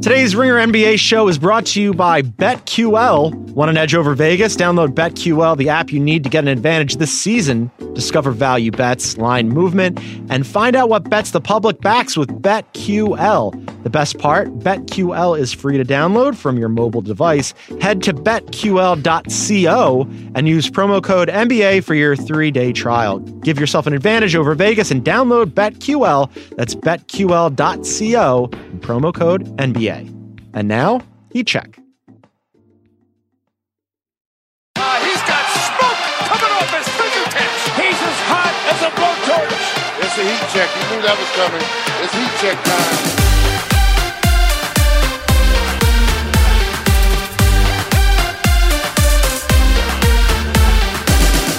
Today's Ringer NBA show is brought to you by BetQL. Want an edge over Vegas? Download BetQL, the app you need to get an advantage this season. Discover value bets, line movement, and find out what bets the public backs with BetQL. The best part BetQL is free to download from your mobile device. Head to betql.co and use promo code NBA for your three day trial. Give yourself an advantage over Vegas and download BetQL. That's betql.co and promo code NBA. And now, Heat Check. Uh, he's got smoke coming off his fingertips. He's as hot as a blowtorch. It's a heat check. You knew that was coming. It's heat check time.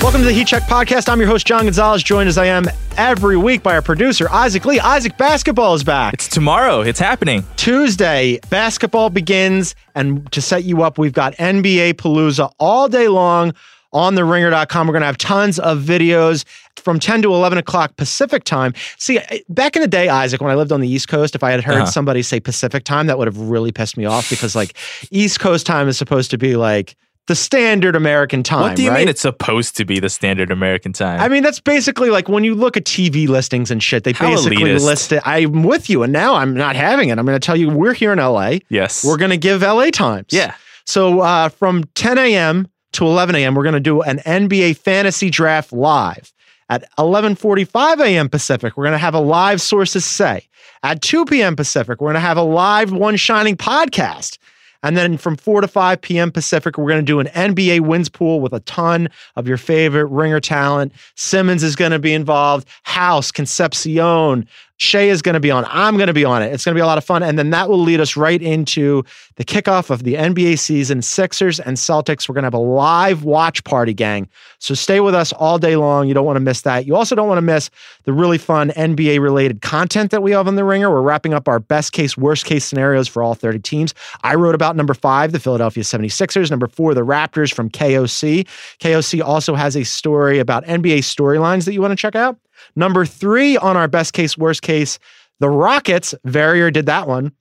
Welcome to the Heat Check Podcast. I'm your host, John Gonzalez, joined as I am every week by our producer, Isaac Lee. Isaac, basketball is back. It's tomorrow. It's happening. Tuesday, basketball begins. And to set you up, we've got NBA Palooza all day long on the ringer.com. We're going to have tons of videos from 10 to 11 o'clock Pacific time. See, back in the day, Isaac, when I lived on the East Coast, if I had heard Uh-huh. somebody say Pacific time, that would have really pissed me off because, like, East Coast time is supposed to be like the standard American time. What do you right? mean it's supposed to be the standard American time? I mean, that's basically like when you look at TV listings and shit, they How basically elitist. list it. I'm with you, and now I'm not having it. I'm going to tell you, we're here in LA. yes. We're going to give LA times. Yeah. So uh, from 10 a.m. to 11 a.m., we're going to do an NBA fantasy draft live. At 11:45 a.m. Pacific, we're going to have a live sources say. At 2 p.m. Pacific, we're going to have a live One Shining podcast. And then from 4 to 5 p.m. Pacific, we're going to do an NBA wins pool with a ton of your favorite ringer talent. Simmons is going to be involved, House, Concepcion, Shea is going to be on. I'm going to be on it. It's going to be a lot of fun. And then that will lead us right into the kickoff of the NBA season. Sixers and Celtics. We're going to have a live watch party, gang. So stay with us all day long. You don't want to miss that. You also don't want to miss the really fun NBA related content that we have on The Ringer. We're wrapping up our best case, worst case scenarios for all 30 teams. I wrote about number five, the Philadelphia 76ers, number four, the Raptors from KOC. KOC also has a story about NBA storylines that you want to check out. Number three on our best case, worst case, the Rockets. Verrier did that one.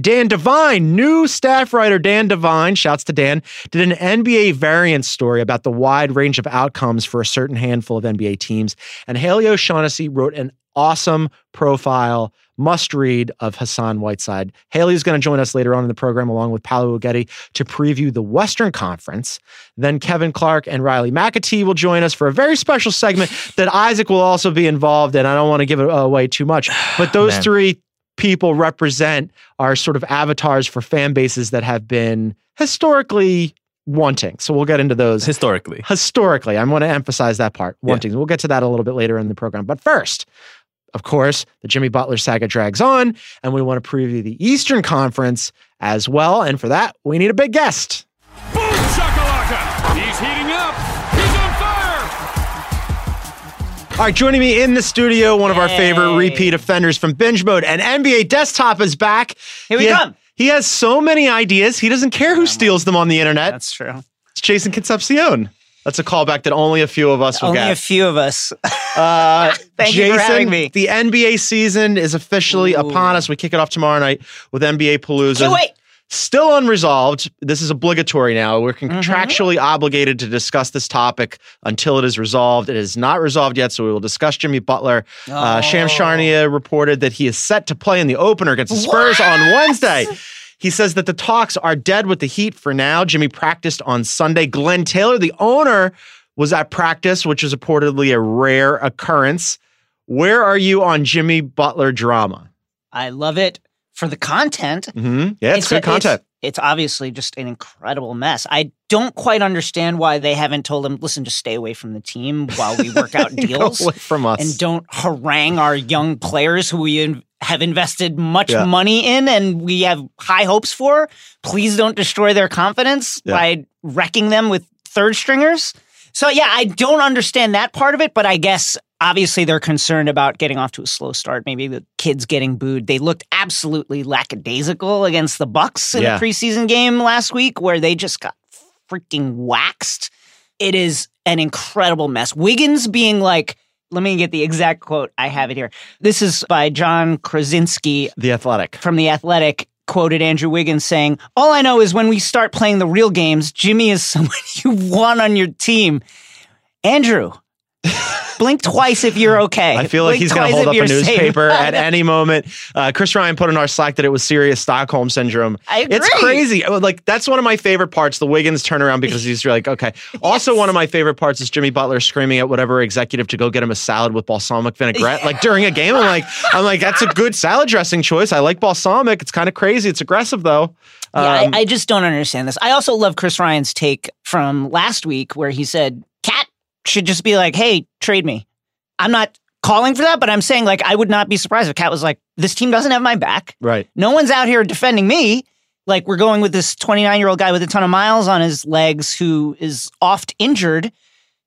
Dan Devine, new staff writer Dan Devine, shouts to Dan, did an NBA variance story about the wide range of outcomes for a certain handful of NBA teams. And Haley O'Shaughnessy wrote an awesome profile, must read of Hassan Whiteside. Haley is going to join us later on in the program, along with Paolo Uggetti, to preview the Western Conference. Then Kevin Clark and Riley McAtee will join us for a very special segment that Isaac will also be involved in. I don't want to give it away too much, but those three people represent our sort of avatars for fan bases that have been historically wanting. So we'll get into those historically. historically. I want to emphasize that part, Yeah. wanting. We'll get to that a little bit later in the program. But first, of course, the Jimmy Butler saga drags on, and we want to preview the Eastern Conference as well. And for that, we need a big guest. Boom shakalaka. He's heating up. He's on fire. All right, joining me in the studio, one of our favorite repeat offenders from Binge Mode and NBA Desktop is back. Here we He- come. He has so many ideas. He doesn't care who steals them on the internet. That's true. It's Jason Concepcion. That's a callback that only a few of us will Only get. Only a few of us. Uh, Thank you Jason, for having me. The NBA season is officially Ooh. upon us. We kick it off tomorrow night with NBA Palooza. Can't wait. Still unresolved. This is obligatory now. We're Mm-hmm. contractually obligated to discuss this topic until it is resolved. It is not resolved yet, so we will discuss Jimmy Butler. Uh, Shams Oh. Charania reported that he is set to play in the opener against the Spurs on Wednesday. He says that the talks are dead with the Heat for now. Jimmy practiced on Sunday. Glenn Taylor, the owner, was at practice, which is reportedly a rare occurrence. Where are you on Jimmy Butler drama? I love it for the content. hmm Yeah, it's, a- good content. It's, obviously just an incredible mess. I don't quite understand why they haven't told him, listen, just stay away from the team while we work out deals away from us. and don't harangue our young players who we have invested much Yeah. money in and we have high hopes for. Please don't destroy their confidence Yeah. by wrecking them with third stringers. So yeah, I don't understand that part of it, but I guess obviously they're concerned about getting off to a slow start. Maybe the kids getting booed. They looked absolutely lackadaisical against the Bucks in Yeah. the preseason game last week, where they just got freaking waxed. It is an incredible mess. Wiggins being like, let me get the exact quote. I have it here. This is by John Krawczynski the Athletic. from The Athletic. quoted Andrew Wiggins saying, All I know is when we start playing the real games, Jimmy is someone you want on your team. Andrew, blink twice if you're okay. I feel like Blink he's going to hold up a newspaper at any moment. Uh, Chris Ryan put in our Slack that it was serious Stockholm syndrome. I agree. It's crazy. Uh, Like that's one of my favorite parts. The Wiggins turnaround because he's like, okay. Also, one of my favorite parts is Jimmy Butler screaming at whatever executive to go get him a salad with balsamic vinaigrette. Like during a game, I'm like, I'm like, that's a good salad dressing choice. I like balsamic. It's kind of crazy. It's aggressive though. Yeah, Um, I, I just don't understand this. I also love Chris Ryan's take from last week where he said should just be like, "Hey, trade me." I'm not calling for that, but I'm saying like I would not be surprised if KAT was like, "This team doesn't have my back. right. No one's out here defending me." Like we're going with this 29 year old guy with a ton of miles on his legs who is oft injured.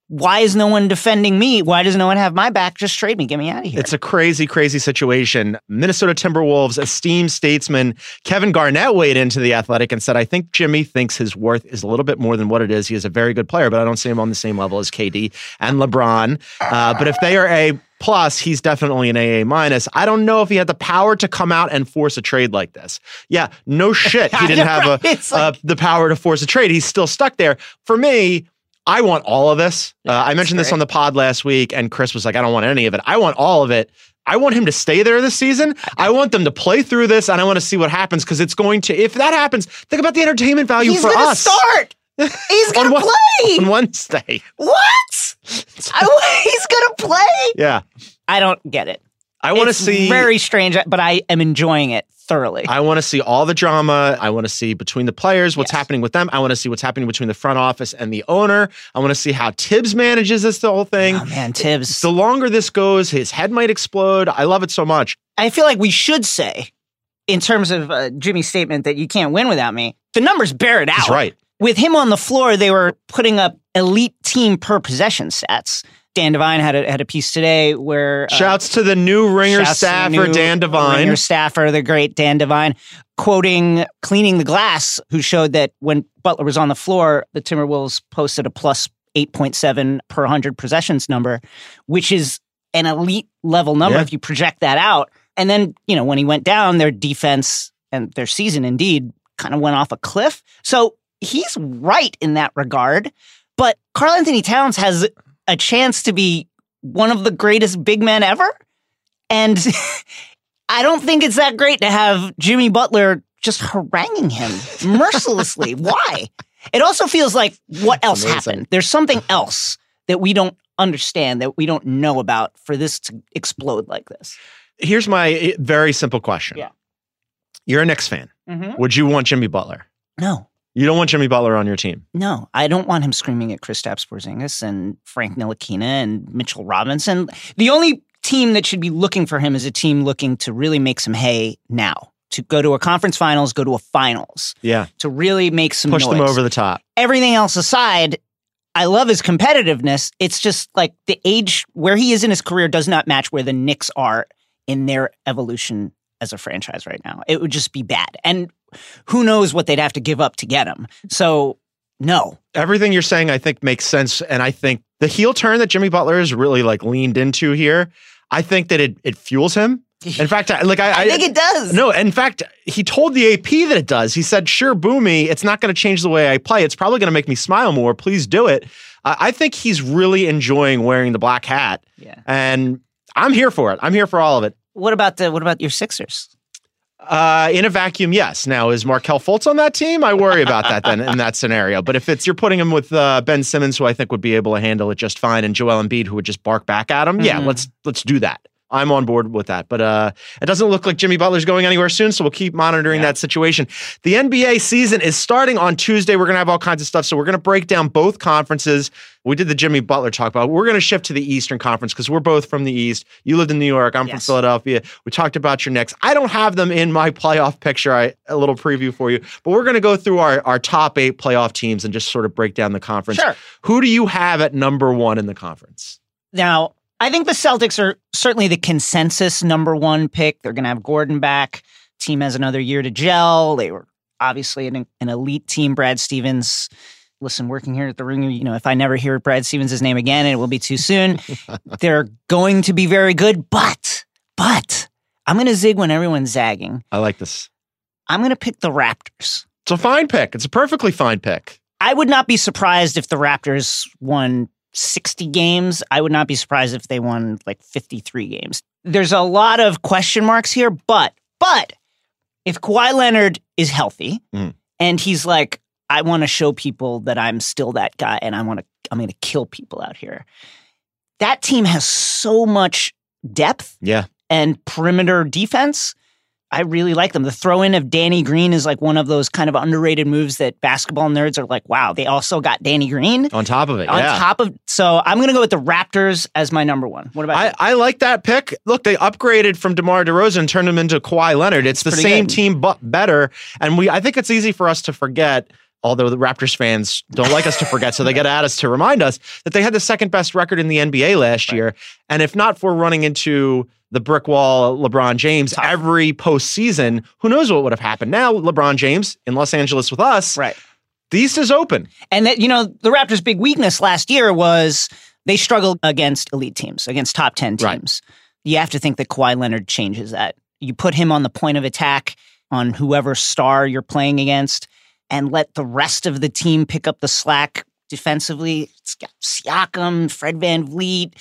Why is no one defending me? Why does no one have my back? Just trade me. Get me out of here. It's a crazy, crazy situation. Minnesota Timberwolves esteemed statesman Kevin Garnett weighed into the athletic and said, I think Jimmy thinks his worth is a little bit more than what it is. He is a very good player, but I don't see him on the same level as KD and LeBron. Uh, but if they are A plus, he's definitely an AA minus. I don't know if he had the power to come out and force a trade like this. Yeah, no shit. He didn't have a, uh, the power to force a trade. He's still stuck there. For me, I want all of this. Uh, I that's mentioned this on the pod last week, and Chris was like, I don't want any of it. I want all of it. I want him to stay there this season. I want them to play through this, and I want to see what happens because it's going to, if that happens, think about the entertainment value He's for gonna us. start. He's gonna what- play. On Wednesday. What? I, he's gonna play. Yeah. I don't get it. I want to see. very strange, but I am enjoying it thoroughly. I want to see all the drama. I want to see between the players what's Yes. happening with them. I want to see what's happening between the front office and the owner. I want to see how Tibbs manages this whole thing. oh man, Tibbs. The longer this goes, his head might explode. I love it so much. I feel like we should say, in terms of uh, Jimmy's statement that you can't win without me, the numbers bear it out. He's right. With him on the floor, they were putting up elite team per possession stats. Dan Devine had a had a piece today where uh, Shouts to the new ringer Shouts to the staffer, new Dan Devine. Ringer staffer, the great Dan Devine, quoting Cleaning the Glass, who showed that when Butler was on the floor, the Timberwolves posted a plus 8.7 per 100 possessions number, which is an elite level number Yeah. if you project that out. And then, you know, when he went down, their defense and their season indeed kind of went off a cliff. So he's right in that regard. But Karl-Anthony Towns has a chance to be one of the greatest big men ever. And I don't think it's that great to have Jimmy Butler just haranguing him mercilessly. Why? It also feels like what else amazing. happened? There's something else that we don't understand, that we don't know about for this to explode like this. Here's my eh, very simple question. Yeah. You're a Knicks fan. Would you want Jimmy Butler? No, You don't want Jimmy Butler on your team. no, I don't want him screaming at Kristaps Porzingis and Frank Ntilikina and Mitchell Robinson. The only team that should be looking for him is a team looking to really make some hay now, to go to a conference finals, go to a finals, Yeah. to really make some Push them over the top. everything else aside, I love his competitiveness. It's just like the age where he is in his career does not match where the Knicks are in their evolution as a franchise right now. It would just be bad. And who knows what they'd have to give up to get him. So, no. Everything you're saying, I think, makes sense. And I think the heel turn that Jimmy Butler is really like leaned into here, I think that it it fuels him. In fact, I, like I, I think it does. No, in fact, he told the AP that it does. He said, "Sure, Boomy, it's not going to change the way I play. It's probably going to make me smile more. Please do it." Uh, I think he's really enjoying wearing the black hat, Yeah. and I'm here for it. I'm here for all of it. What about the what about your Sixers? Uh, in a vacuum, yes. Now, is Markelle Fultz on that team? I worry about that then in that scenario. But if it's you're putting him with uh, Ben Simmons, who I think would be able to handle it just fine, and Joel Embiid, who would just bark back at him, yeah, Mhm. let's let's do that. I'm on board with that. But uh, it doesn't look like Jimmy Butler's going anywhere soon, so we'll keep monitoring Yeah. that situation. The NBA season is starting on Tuesday. We're going to have all kinds of stuff. So we're going to break down both conferences. We did the Jimmy Butler talk about. We're going to shift to the Eastern Conference because we're both from the East. You lived in New York. I'm from Philadelphia. We talked about your Knicks. I don't have them in my playoff picture. I a little preview for you, but we're going to go through our, our top eight playoff teams and just sort of break down the conference. Sure. Who do you have at number one in the conference? Now, I think the Celtics are certainly the consensus number one pick. They're going to have Gordon back. Team has another year to gel. They were obviously an, an elite team. Brad Stevens. Listen, working here at the Ringer, you know, if I never hear Brad Stevens' name again, it will be too soon. They're going to be very good, but, but I'm going to zig when everyone's zagging. I like this. I'm going to pick the Raptors. It's a fine pick. It's a perfectly fine pick. I would not be surprised if the Raptors won 60 games. I would not be surprised if they won like 53 games. There's a lot of question marks here, but but if Kawhi Leonard is healthy Mm. and he's like, I want to show people that I'm still that guy and I want to I'm going to kill people out here. That team has so much depth Yeah. and perimeter defense. I really like them. The throw in of Danny Green is like one of those kind of underrated moves that basketball nerds are like, wow, they also got Danny Green On top of it. on yeah. top of. So I'm going to go with the Raptors as my number one. What about I, you? I like that pick. Look, they upgraded from DeMar DeRozan and turned him into Kawhi Leonard. It's the same good. team, but better. And we, I think it's easy for us to forget, although the Raptors fans don't like us to forget, so they get at us to remind us that they had the second best record in the NBA last year. And if not for running into the brick wall, LeBron James, Tough. every postseason, who knows what would have happened? Now, LeBron James in Los Angeles with us, right. the East is open. And that, you know, the Raptors' big weakness last year was they struggled against elite teams, against top 10 Right. teams. You have to think that Kawhi Leonard changes that. You put him on the point of attack on whoever star you're playing against and let the rest of the team pick up the slack defensively. It's got Siakam, Fred VanVleet,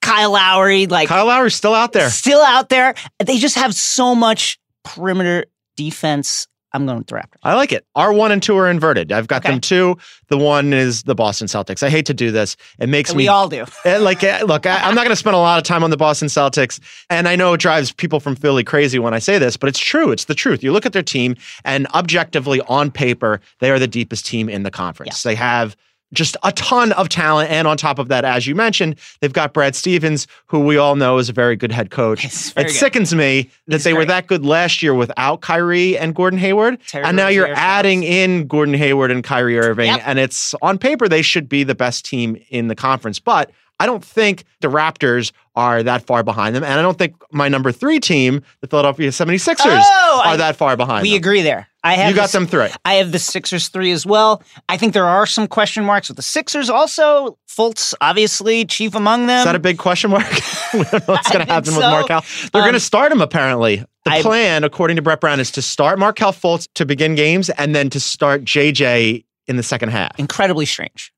Kyle Lowry, like Kyle Lowry's still out there. still out there. They just have so much perimeter defense. I'm going with the Raptors. I like it. Our one and two are inverted. I've got Okay. them two. The one is the Boston Celtics. I hate to do this. It makes And me we all do. Eh, like eh, look. I, I'm not going to spend a lot of time on the Boston Celtics, and I know it drives people from Philly crazy when I say this, but it's true. It's the truth. You look at their team, and objectively, on paper, they are the deepest team in the conference. They have just a ton of talent, and on top of that, as you mentioned, they've got Brad Stevens, who we all know is a very good head coach. Very it good. sickens me that He's they were that good last year without Kyrie and Gordon Hayward, Terry and now you're adding in Gordon Hayward and Kyrie Irving, Yep. and it's on paper they should be the best team in the conference, but I don't think the Raptors are that far behind them, and I don't think my number three team, the Philadelphia 76ers, Oh, are I- that far behind. We them. agree there. I have You got the- them three. I have the Sixers three as well. I think there are some question marks with the Sixers. Also, Fultz, obviously, chief among them. Is that a big question mark? we don't know what's going to happen with so. Markelle. They're Um, going to start him apparently. The I- plan, according to Brett Brown, is to start Markelle Fultz to begin games and then to start JJ in the second half. Incredibly strange.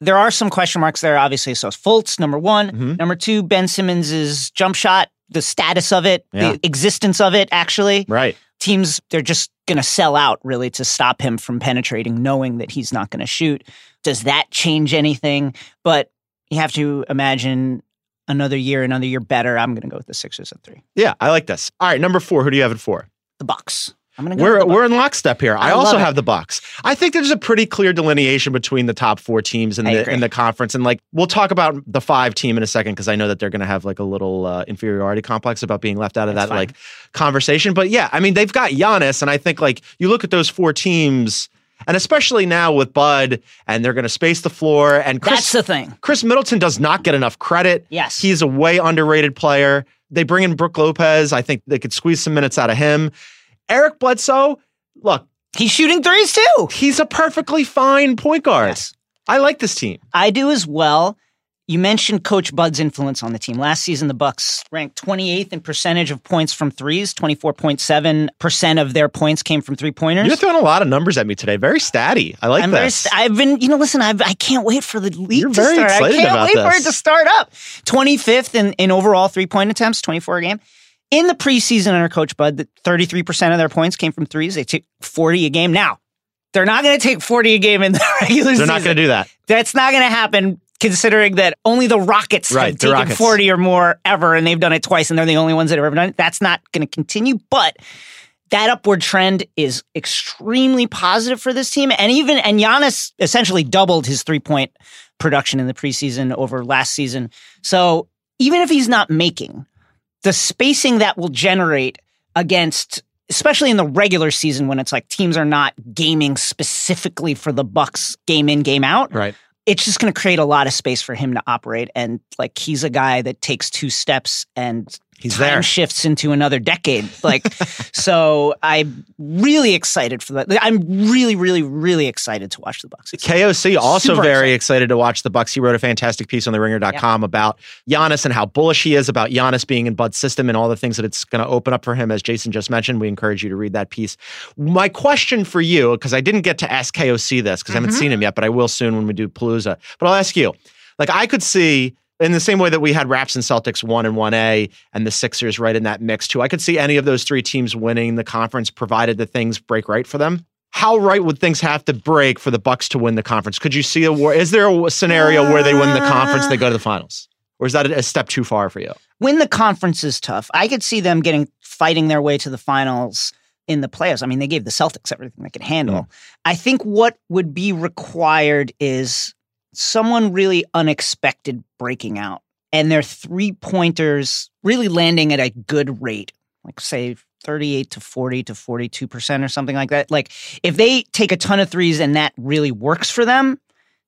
There are some question marks there, obviously. So Fultz, number one. Mhm. Number two, Ben Simmons' jump shot, the status of it, Yeah. the existence of it, actually. Right. Teams, they're just going to sell out really to stop him from penetrating, knowing that he's not going to shoot. Does that change anything? But you have to imagine another year, another year better. I'm going to go with the Sixers at three. Yeah, I like this. All right, number four. Who do you have it for? The Bucks. I'm to go. We're we're in lockstep here. I, I also have the Bucks. I think there's a pretty clear delineation between the top four teams in I the agree. in the conference, and like we'll talk about the five team in a second because I know that they're going to have like a little uh, inferiority complex about being left out of That's that fine. like conversation. But yeah, I mean they've got Giannis, and I think like you look at those four teams, and especially now with Bud, and they're going to space the floor, and Khris That's the thing. Khris Middleton does not get enough credit. Yes. He's a way underrated player. They bring in Brook Lopez. I think they could squeeze some minutes out of him. Eric Bledsoe, look, He's shooting threes too. he's a perfectly fine point guard. Yes. I like this team. I do as well. You mentioned Coach Bud's influence on the team. Last season, the Bucks ranked 28th in percentage of points from threes. 24.7% of their points came from three pointers. You're throwing a lot of numbers at me today. Very statty. I like I'm very, this. st- I've been, you know, listen, I've, I can't wait for the league You're to very start. I can't about wait for it to start up. 25th in, in overall three point attempts, 24 a game. In the preseason under Coach Bud, the 33% of their points came from threes. They took 40 a game. Now, they're not going to take 40 a game in the regular season. They're not going to do that. That's not going to happen considering that only the Rockets Right, have taken Rockets. 40 or more ever, and they've done it twice, and they're the only ones that have ever done it. That's not going to continue, but that upward trend is extremely positive for this team. And even, and Giannis essentially doubled his three point production in the preseason over last season. So even if he's not making, the spacing that will generate against especially in the regular season when it's like teams are not gaming specifically for the Bucks game in game out Right. it's just going to create a lot of space for him to operate and like he's a guy that takes two steps and He's time there. shifts into another decade. Like, so I'm really excited for that. I'm really, really, really excited to watch the Bucks. KOC also Super very excited. excited to watch the Bucks. He wrote a fantastic piece on the ringer.com about Giannis and how bullish he is about Giannis being in Bud's system and all the things that it's going to open up for him as Jason just mentioned. We encourage you to read that piece. My question for you because I didn't get to ask KOC this because I haven't mm-hmm. seen him yet, but I will soon when we do Palooza. But I'll ask you. Like I could see in the same way that we had Raps and Celtics 1 and 1A and the Sixers right in that mix too. I could see any of those three teams winning the conference provided that things break right for them. How right would things have to break for the Bucks to win the conference? Could you see a war? Is there a scenario where they win the conference, they go to the finals, or is that a step too far for you? Win the conference is tough. I could see them getting fighting their way to the finals in the playoffs. I mean, they gave the Celtics everything they could handle. Mm. I think what would be required is someone really unexpected breaking out and their three pointers really landing at a good rate, like say 38 to 40 to 42% or something like that. Like if they take a ton of threes and that really works for them,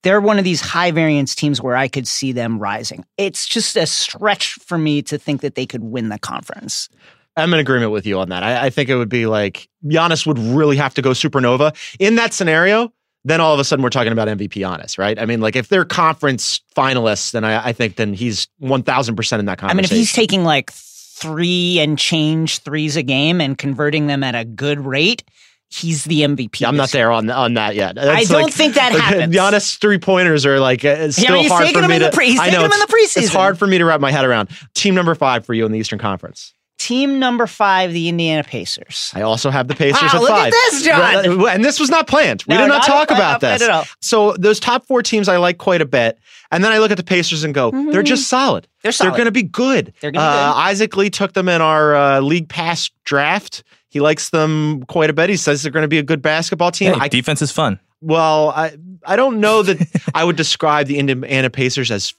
they're one of these high variance teams where I could see them rising. It's just a stretch for me to think that they could win the conference. I'm in agreement with you on that. I, I think it would be like Giannis would really have to go supernova in that scenario. Then all of a sudden we're talking about MVP honest, right? I mean, like if they're conference finalists, then I, I think then he's 1,000 percent in that conversation. I mean, if he's taking like three and change threes a game and converting them at a good rate, he's the MVP. Yeah, I'm not there on on that yet. I don't like- think that happens. Giannis three pointers are like uh, it's Yeah, still he's hard for me to. pre- he's I taking know them in the preseason. It's hard for me to wrap my head around. Team number five for you in the Eastern Conference. Team number five, the Indiana Pacers. I also have the Pacers Wow, at look at five. this, John. And this was not planned. We did not not talk planned, about not this. at all. So those top four teams I like quite a bit. And then I look at the Pacers and go, they're just solid. Mm-hmm. They're solid. They're going to be good. They're gonna be uh, good. Isaac Lee took them in our uh, league pass draft. He likes them quite a bit. He says they're going to be a good basketball team. Hey, I, defense is fun. well, I I don't know that I would describe the Indiana Pacers as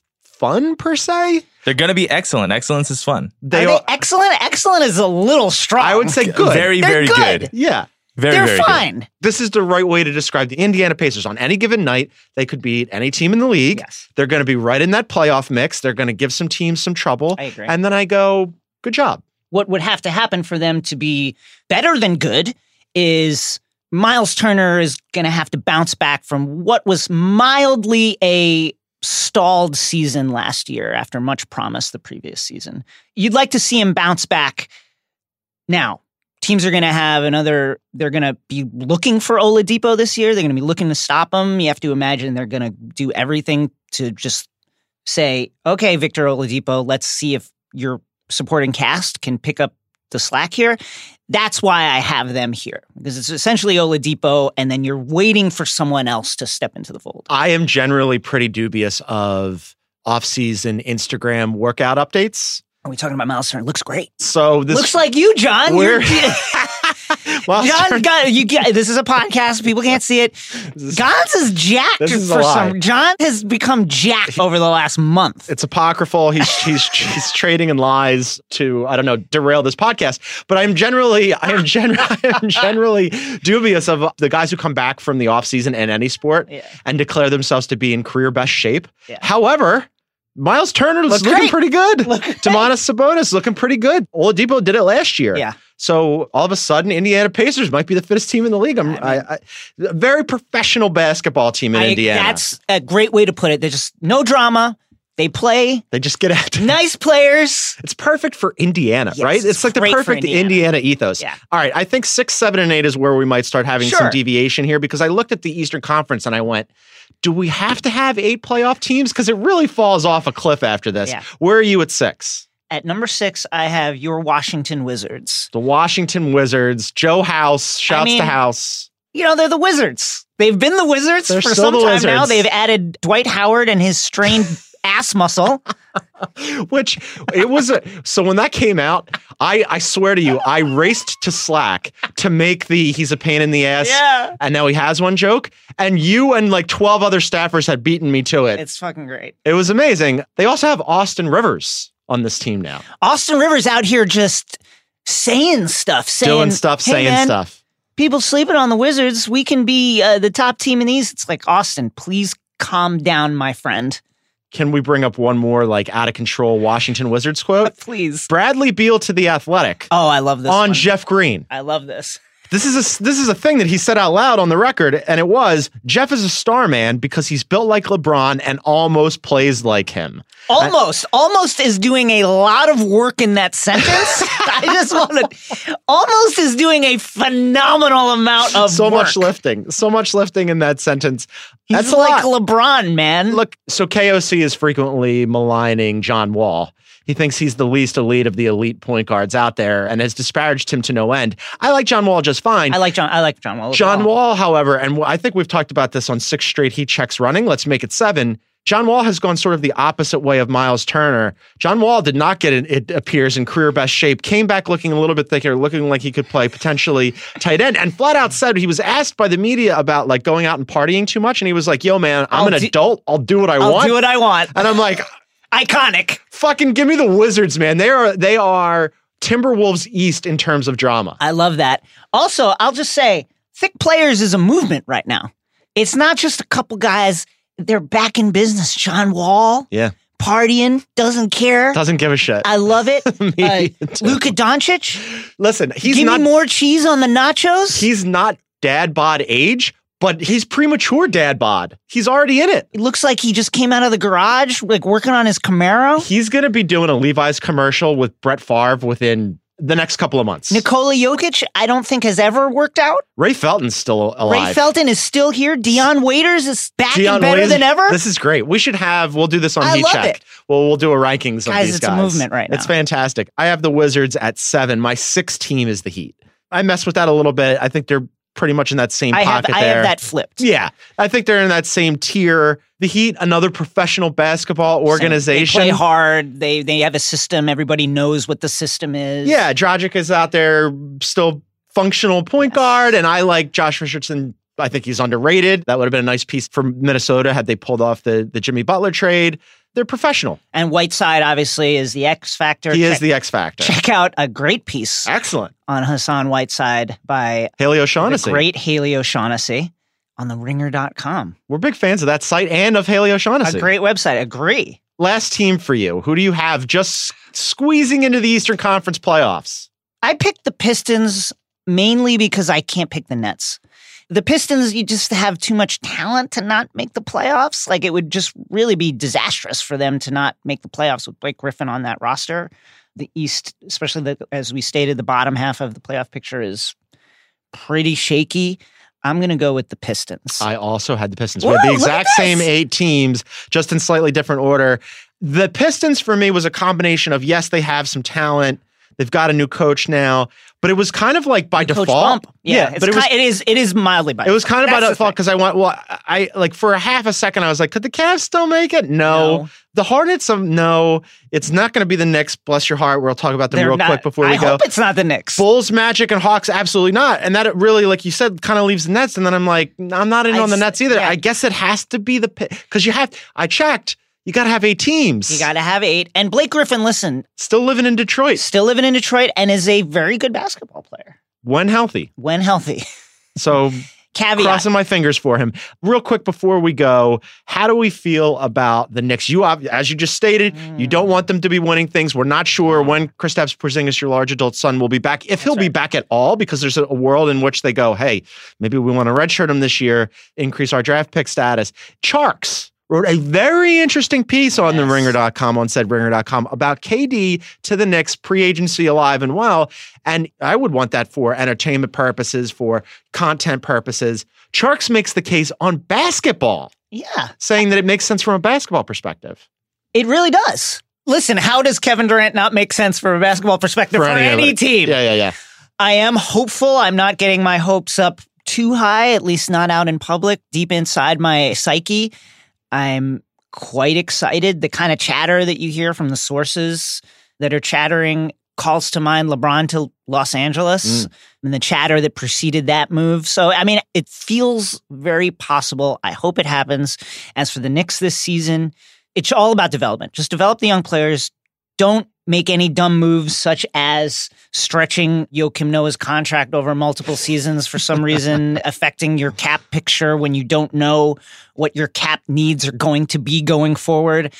fun per se. They're going to be excellent. Excellence is fun. They Are are, they excellent? Excellent is a little strong. I would say good. Very, They're very good. good. yeah. Very, They're very good. fine. This is the right way to describe the Indiana Pacers. On any given night, they could beat any team in the league. Yes. They're going to be right in that playoff mix. They're going to give some teams some trouble. I agree. And then I go, good job. what would have to happen for them to be better than good is Miles Turner is going to have to bounce back from what was mildly a stalled season last year after much promise the previous season. You'd like to see him bounce back now. Teams are going to have another, they're going to be looking for Oladipo this year. They're going to be looking to stop him. You have to imagine they're going to do everything to just say, okay, Victor Oladipo, let's see if your supporting cast can pick up the slack here. That's why I have them here because it's essentially Oladipo, and then you're waiting for someone else to step into the fold. I am generally pretty dubious of off-season Instagram workout updates. Are we talking about Miles Turner? Looks great. So this Looks like you, John. We're- John you. Get, this is a podcast. People can't see it. Gons is jacked is for some. John has become jacked over the last month. it's apocryphal. He's he's he's trading in lies to I don't know derail this podcast. But I'm generally I am gen- I am generally dubious of the guys who come back from the offseason in any sport Yeah. and declare themselves to be in career best shape. Yeah. However. Miles Turner Look looking great. pretty good. Look. Domantas Sabonis looking pretty good. Oladipo did it last year. Yeah. So all of a sudden, Indiana Pacers might be the fittest team in the league. I'm, I, I, a very professional basketball team in I- Indiana. That's a great way to put it. There's just no drama. They play they just get after. nice players. It's perfect for Indiana, Yes, right? it's It's like the perfect Indiana. Indiana. ethos. Yeah. All right. I think six, seven, and eight is where we might start having some deviation here because I looked at the Eastern Conference and I went, do we have to have eight playoff teams? Because it really falls off a cliff after this. Yeah. Where are you at six? At number six, I have your Washington Wizards. The Washington Wizards, Joe House, shouts mean- to House. You know, they're the Wizards. They've been the Wizards They're for some time now. They've added Dwight Howard and his strained ass muscle. which it was a, so when that came out i i swear to you i raced to slack to make the he's a pain in the ass Yeah. and now he has one joke and you and like 12 other staffers had beaten me to it It's fucking great. it was amazing they also have austin rivers on this team now Austin Rivers out here just saying stuff, saying doing stuff "Hey, saying man, stuff People sleeping on the Wizards. We can be uh, the top team in these. It's like Austin, please calm down, my friend. can we bring up one more like out of control Washington Wizards quote? Please. Bradley Beal to the Athletic Oh, I love this. on one. Jeff Green. I love this. This is a this is a thing that he said out loud on the record, and it was Jeff is a star man because he's built like LeBron and almost plays like him. Almost, almost is doing a lot of work in that sentence. I just want to. Almost is doing a phenomenal amount of so much lifting, so much lifting in that sentence. He's That's like. LeBron, man. Look, so KOC is frequently maligning John Wall. He thinks he's the least elite of the elite point guards out there and has disparaged him to no end. I like John Wall just fine. I like John. I like John Wall. John well. Wall, however, and I think we've talked about this on six straight heat checks running. Let's make it seven. John Wall has gone sort of the opposite way of Miles Turner. John Wall did not get in, it appears in career best shape, came back looking a little bit thicker, looking like he could play potentially tight end, and flat out said he was asked by the media about like going out and partying too much. And he was like, yo, man, I'm I'll an do- adult. I'll do what I I'll want. do what I want. and I'm like, Iconic. fucking give me the Wizards, man. They are they are Timberwolves East in terms of drama. I love that. Also, I'll just say, thick players is a movement right now. It's not just a couple guys. They're back in business. John Wall Yeah. partying, doesn't care. Doesn't give a shit. I love it. Uh. Luka Doncic, Listen, he's give not me more cheese on the nachos. he's not dad bod age, but he's premature dad bod. He's already in it. It looks like he just came out of the garage, like working on his Camaro. He's gonna be doing a Levi's commercial with Brett Favre within the next couple of months. Nikola Jokic, I don't think has ever worked out. Ray Felton's still alive. Ray Felton is still here. Dion Waiters is back Dion and better Waiters- than ever. This is great. We should have. We'll do this on I Heat Check. it. Well, we'll do a rankings of Guys, these it's a guys. movement right now. It's fantastic. I have the Wizards at seven. My sixth team is the Heat. I mess with that a little bit. I think they're pretty much in that same I have, pocket I have that flipped. Yeah, I think they're in that same tier. The Heat, another professional basketball organization. They play hard. They they have a system. Everybody knows what the system is. Yeah, Dragic is out there still functional point guard, and I like Josh Richardson. I think he's underrated. That would have been a nice piece for Minnesota had they pulled off the the Jimmy Butler trade. They're professional. And Whiteside obviously is the X factor. He check, is the X factor. check out a great piece Excellent. on Hassan Whiteside by Haley the O'Shaughnessy. great Haley O'Shaughnessy on the ringer.com. We're big fans of that site and of Haley O'Shaughnessy. A great website. Agree. Last team for you. Who do you have just squeezing into the Eastern Conference playoffs? I picked the Pistons mainly because I can't pick the Nets. The Pistons, you just have too much talent to not make the playoffs. Like it would just really be disastrous for them to not make the playoffs with Blake Griffin on that roster. The East, especially the, as we stated, the bottom half of the playoff picture is pretty shaky. I'm going to go with the Pistons. I also had the Pistons. we had the exact same eight teams, just in slightly different order. The Pistons for me was a combination of yes, they have some talent. They've got a new coach now, but it was kind of like by default. Bump. Yeah, it's but it was it is it is mildly by it was kind of by That's the default because I want. well. I like for a half a second I was like, could the Cavs still make it? No. No. The Hornets, um, no. It's not going to be the Knicks. Bless your heart. We'll talk about them They're real not- quick before we I go. hope it's not the Knicks. Bulls, Magic, and Hawks, absolutely not. And that really, like you said, kind of leaves the Nets. And then I'm like, I'm not in I on the Nets either. yeah. I guess it has to be the pit because you have. I checked. You got to have eight teams. You got to have eight. And Blake Griffin, listen, Still living in Detroit still living in Detroit and is a very good basketball player when healthy. when healthy. So Caveat. crossing my fingers for him. Real quick before we go, how do we feel about the Knicks? You, as you just stated, you Mm. don't want them to be winning things. We're not sure when Kristaps Porzingis, your large adult son, will be back. If he'll be back at all, because there's a, a world in which they go, hey, maybe we want to redshirt him this year, increase our draft pick status. Tjarks wrote a very interesting piece on the Yes. ringer.com, on said ringer.com, about KD to the Knicks pre-agency alive and well. And I would want that for entertainment purposes, for content purposes. Tjarks makes the case on basketball, yeah, saying that it makes sense from a basketball perspective. it really does. Listen, how does Kevin Durant not make sense from a basketball perspective for, of any, it. team? Yeah, yeah, yeah. I am hopeful. I'm not getting my hopes up too high, at least not out in public, deep inside my psyche. I'm quite excited. The kind of chatter that you hear from the sources that are chattering calls to mind LeBron to Los Angeles mm. and the chatter that preceded that move. So, I mean, it feels very possible. I hope it happens. As for the Knicks this season, it's all about development. Just develop the young players. Don't make any dumb moves such as stretching Joakim Noah's contract over multiple seasons for some reason, affecting your cap picture when you don't know what your cap needs are going to be going forward.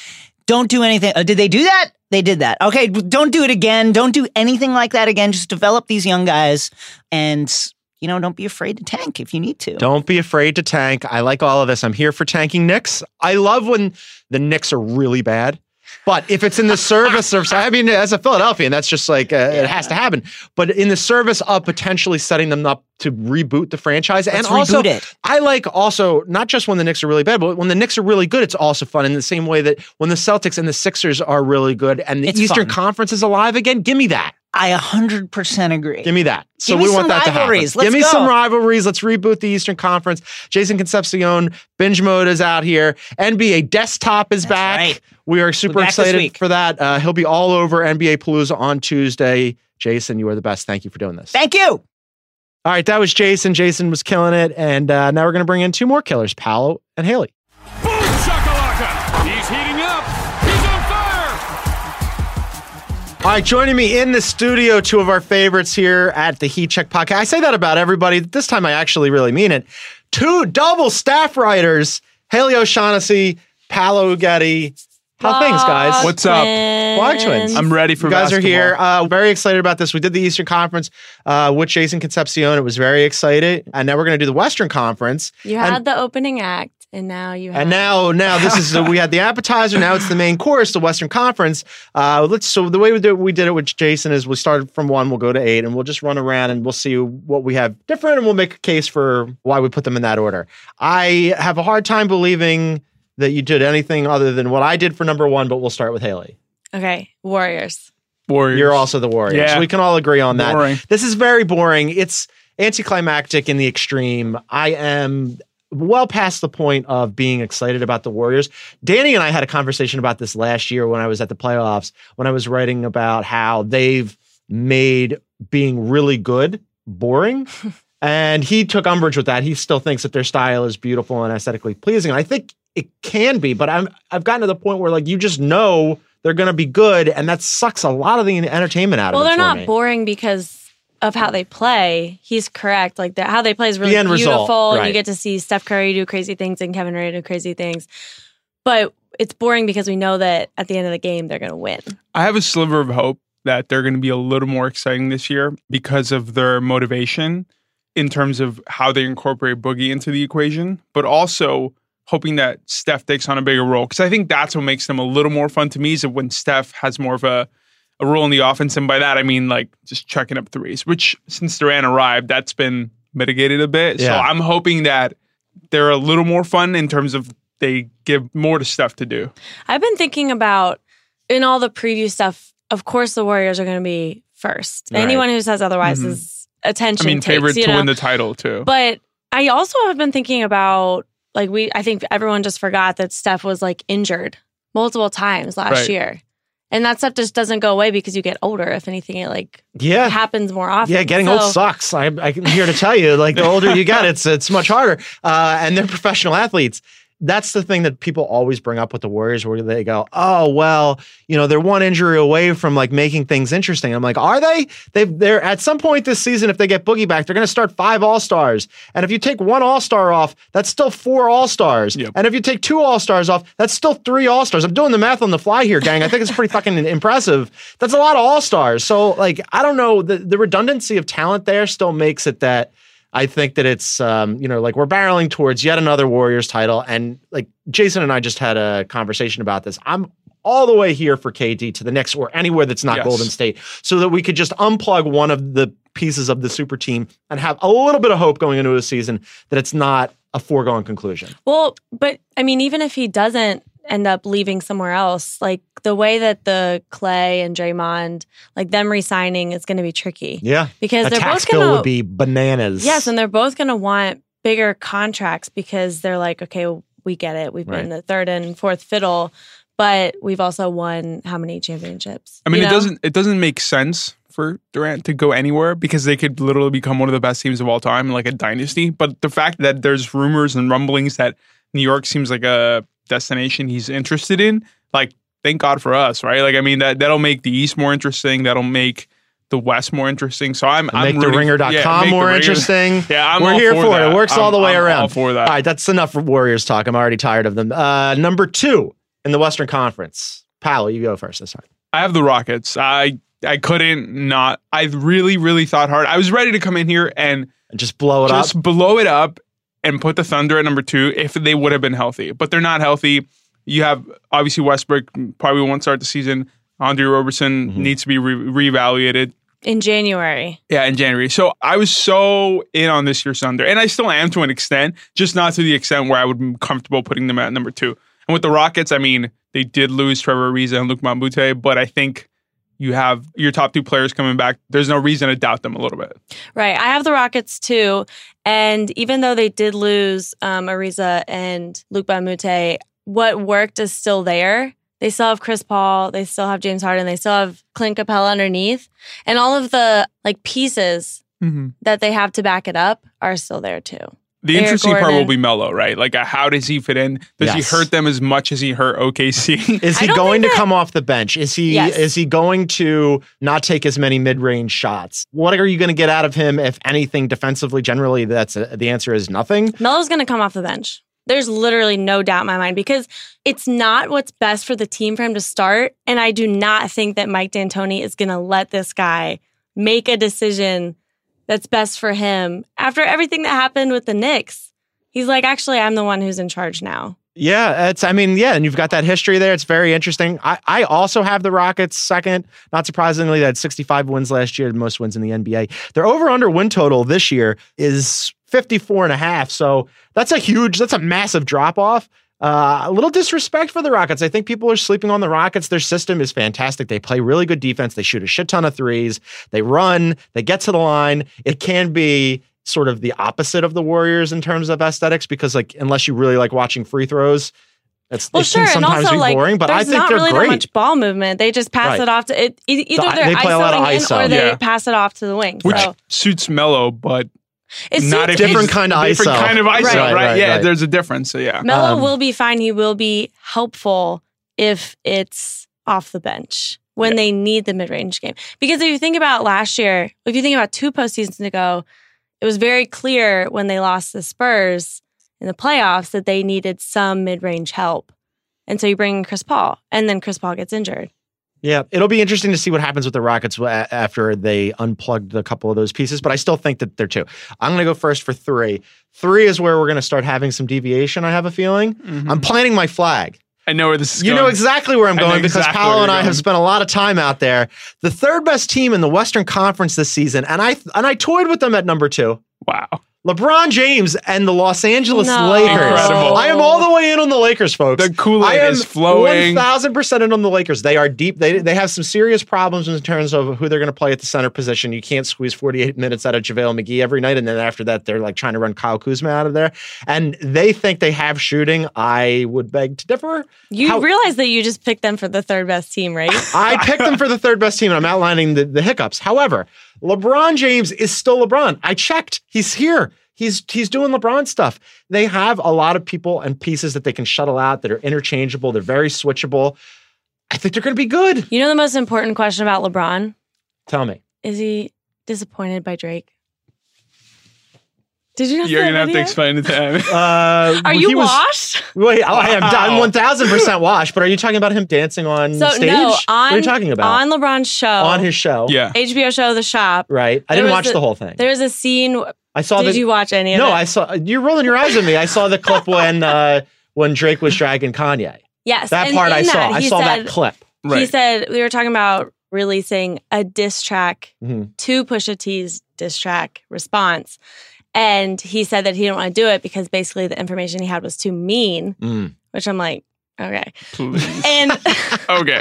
Don't do anything. Uh, did they do that? They did that. Okay, don't do it again. Don't do anything like that again. Just develop these young guys and you know, don't be afraid to tank if you need to. Don't be afraid to tank. I like all of this. I'm here for tanking Knicks. I love when the Knicks are really bad. But if it's in the service of, I mean, as a Philadelphian, that's just like uh, it has to happen. But in the service of potentially setting them up to reboot the franchise, and Let's also, reboot it. I like also not just when the Knicks are really bad, but when the Knicks are really good, it's also fun. In the same way that when the Celtics and the Sixers are really good, and the It's Eastern fun. Conference is alive again, give me that. I 100% agree. Give me that. So me we want that to happen. rivalries. Let's Give me go. some rivalries. Let's reboot the Eastern Conference. Jason Concepcion, binge mode is out here. NBA Desktop is That's back. right. We are super excited for that. Uh, he'll be all over NBA Palooza on Tuesday. Jason, you are the best. Thank you for doing this. Thank you. all right, that was Jason. Jason was killing it, and uh, now we're going to bring in two more killers, Paolo and Haley. All right, joining me in the studio, two of our favorites here at the Heat Check podcast. I say that about everybody. This time I actually really mean it. Two double staff writers, Haley O'Shaughnessy, Paolo Uggetti. How things, guys? What's up? Blog twins. I'm ready for you guys are here. Uh, very excited about this. We did the Eastern Conference uh, with Jason Concepcion. It was very excited. And now we're going to do the Western Conference. You And- had the opening act, and now you have. And now, now this is the, we had the appetizer. Now it's the main course, the Western Conference. Uh, let's. So the way we did, we did it with Jason is we started from one, we'll go to eight, and we'll just run around and we'll see what we have different, and we'll make a case for why we put them in that order. I have a hard time believing that you did anything other than what I did for number one, but we'll start with Haley. okay, Warriors. Warriors. You're also the Warriors. Yeah. We can all agree on that. Boring. This is very boring. It's anticlimactic in the extreme. I am well past the point of being excited about the Warriors. Danny and I had a conversation about this last year when I was at the playoffs, when I was writing about how they've made being really good boring. and he took umbrage with that. He still thinks that their style is beautiful and aesthetically pleasing. And I think it can be, but I'm I've gotten to the point where like you just know they're going to be good, and that sucks a lot of the entertainment out Well, of it. Well, they're not me. boring because of how they play. He's correct. Like the, how they play is really beautiful, result, and right. you get to see Steph Curry do crazy things and Kevin Durant do crazy things. But it's boring because we know that at the end of the game they're going to win. I have a sliver of hope that they're going to be a little more exciting this year because of their motivation in terms of how they incorporate Boogie into the equation, but also hoping that Steph takes on a bigger role. Because I think that's what makes them a little more fun to me is that when Steph has more of a, a role in the offense. And by that, I mean like just checking up threes, which since Durant arrived, that's been mitigated a bit. So I'm hoping that they're a little more fun in terms of they give more to Steph to do. I've been thinking about in all the preview stuff. Of course, the Warriors are going to be first. Right. Anyone who says otherwise Mhm. is attention. I mean, takes, favorite you to know? win the title too. But I also have been thinking about like we I think everyone just forgot that Steph was like injured multiple times last Right. year. And that stuff just doesn't go away because you get older. If anything, it like Yeah. happens more often. Yeah, getting So- old sucks. I, I'm here to tell you, like the older you get, it's it's much harder. Uh, and they're professional athletes. That's the thing that people always bring up with the Warriors, where they go, "Oh, well, you know, they're one injury away from like making things interesting." I'm like, "Are they? They they're at some point this season, if they get Boogie back, they're going to start five All Stars. And if you take one All Star off, that's still four All Stars. Yep. And if you take two All Stars off, that's still three All Stars. I'm doing the math on the fly here, gang. I think it's pretty fucking impressive. That's a lot of All Stars. So, like, I don't know. The, the redundancy of talent there still makes it that I think that it's, um, you know, like we're barreling towards yet another Warriors title. And like Jason and I just had a conversation about this. I'm all the way here for KD to the Knicks or anywhere that's not Yes. Golden State so that we could just unplug one of the pieces of the super team and have a little bit of hope going into a season that it's not a foregone conclusion. Well, but I mean, even if he doesn't end up leaving somewhere else, like the way that the Clay and Draymond, like them resigning, is going to be tricky Yeah. because a they're tax both going bill to would be bananas. Yes, and they're both going to want bigger contracts because they're like, okay, we get it. We've been the third and fourth fiddle, but we've also won how many championships? I mean, you it doesn't it doesn't make sense for Durant to go anywhere because they could literally become one of the best teams of all time, like a dynasty. But the fact that there's rumors and rumblings that New York seems like a destination he's interested in, like thank God for us, right? Like I mean that that'll make the East more interesting. That'll make the West more interesting. So I'm, I'm make the ringer.com yeah, more Ringer- interesting. Yeah, I'm We're here for for, it. It works all I'm- the way I'm around. all for that. All right, that's enough for Warriors talk. I'm already tired of them. Uh, number two in the Western Conference. Paolo, you go first this time. I have the Rockets. I I couldn't not. I really really thought hard. I was ready to come in here and And just blow it just up. Just blow it up and put the Thunder at number two if they would have been healthy. But they're not healthy. You have obviously Westbrook probably won't start the season. Andre Roberson Mm-hmm. needs to be re- reevaluated. in January. Yeah, in January. So I was so in on this year's Thunder, and I still am to an extent, just not to the extent where I would be comfortable putting them at number two. And with the Rockets, I mean, they did lose Trevor Ariza and Luc Mbah a Moute, but I think you have your top two players coming back. There's no reason to doubt them a little bit. Right. I have the Rockets too. And even though they did lose um, Ariza and Luc Mbah a Moute, what worked is still there. They still have Chris Paul. They still have James Harden. They still have Clint Capela underneath. And all of the like pieces that they have to back it up are still there too. The Eric interesting part will be Melo, right? Like, uh, how does he fit in? Does Yes. he hurt them as much as he hurt OKC? Is I he don't going to think that- come off the bench? Is he Yes. is he going to not take as many mid-range shots? What are you going to get out of him if anything defensively generally that's uh the answer is nothing. Melo's going to come off the bench. There's literally no doubt in my mind because it's not what's best for the team for him to start. And I do not think that Mike D'Antoni is going to let this guy make a decision that's best for him after everything that happened with the Knicks. He's like, actually, I'm the one who's in charge now. Yeah, it's I mean, yeah, and you've got that history there. It's very interesting. I, I also have the Rockets second. Not surprisingly, they had 65 wins last year, the most wins in the NBA. Their over under win total this year is 54 and a half. So that's a huge, that's a massive drop off. Uh, a little disrespect for the Rockets. I think people are sleeping on the Rockets. Their system is fantastic. They play really good defense. They shoot a shit ton of threes. They run. They get to the line. It can be sort of the opposite of the Warriors in terms of aesthetics because, like, unless you really like watching free throws, it's Well, it sure, can and sometimes also be like boring. But I there's think not they're really great. that much ball movement. They just pass Right. it off to it. Either The- they're they play a lot of isoing in ISO. or they Yeah. pass it off to the wing. Which so suits Melo, but it's not if different kind of different ISO. kind of ISO, Right. right? Right, yeah, right. there's a difference. So yeah. Melo Um, will be fine. He will be helpful if it's off the bench when they need the mid range game. Because if you think about last year, if you think about two postseasons ago, it was very clear when they lost the Spurs in the playoffs that they needed some mid range help. And so you bring in Chris Paul, and then Chris Paul gets injured. Yeah, it'll be interesting to see what happens with the Rockets after they unplugged a couple of those pieces, but I still think that they're two. I'm going to go first for three. Three is where we're going to start having some deviation, I have a feeling. Mm-hmm. I'm planting my flag. I know where this is You going. know exactly where I'm going because exactly Paolo and I have spent a lot of time out there. The third best team in the Western Conference this season, and I and I toyed with them at number two. Wow. LeBron James and the Los Angeles No. Lakers. Incredible. I am all the way in on the Lakers, folks. The Kool-Aid I am is flowing. One thousand percent in on the Lakers. They are deep. They they have some serious problems in terms of who they're going to play at the center position. You can't squeeze forty eight minutes out of JaVale McGee every night, and then after that, they're like trying to run Kyle Kuzma out of there. And they think they have shooting. I would beg to differ. You How- realize that you just picked them for the third best team, right? I picked them for the third best team, and I'm outlining the, the hiccups. However, LeBron James is still LeBron. I checked. He's here. He's he's doing LeBron stuff. They have a lot of people and pieces that they can shuttle out that are interchangeable. They're very switchable. I think they're going to be good. you know the most important question about LeBron? Tell me. Is he disappointed by Drake? Did you not You're gonna have to explain it to him. Uh, Are he you was- washed? Wait, oh, I am Wow. done. One thousand percent washed. But are you talking about him dancing on So stage? no, what are you talking about? on LeBron's show, On his show. yeah. HBO show, The Shop. Right. I didn't watch a- the whole thing. There's a scene. I saw Did the. you watch any of it? no. I saw. You're rolling your eyes at me. I saw the clip when uh, when Drake was dragging Kanye. yes, That and part I in saw. that, I saw said, that clip. He said we were talking about releasing a diss track Mhm. to Pusha T's diss track response, and he said that he didn't want to do it because basically the information he had was too mean. Mm. Which I'm like, okay, Please. and okay.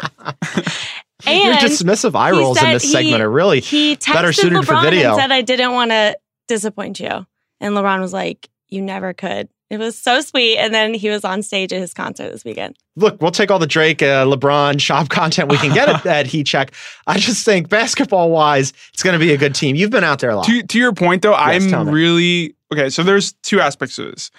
Your and dismissive eye rolls in this he- segment are really he texted better suited for LeBron video. and said I didn't want to disappoint you, and LeBron was like, you never could. It was so sweet, and then he was on stage at his concert this weekend. look. We'll take all the Drake, uh, LeBron shop content we can get at, at Heat Check. I just think basketball wise, it's going to be a good team. You've been out there a lot. to to your point though, Yes, I'm really okay. So there's two aspects to this.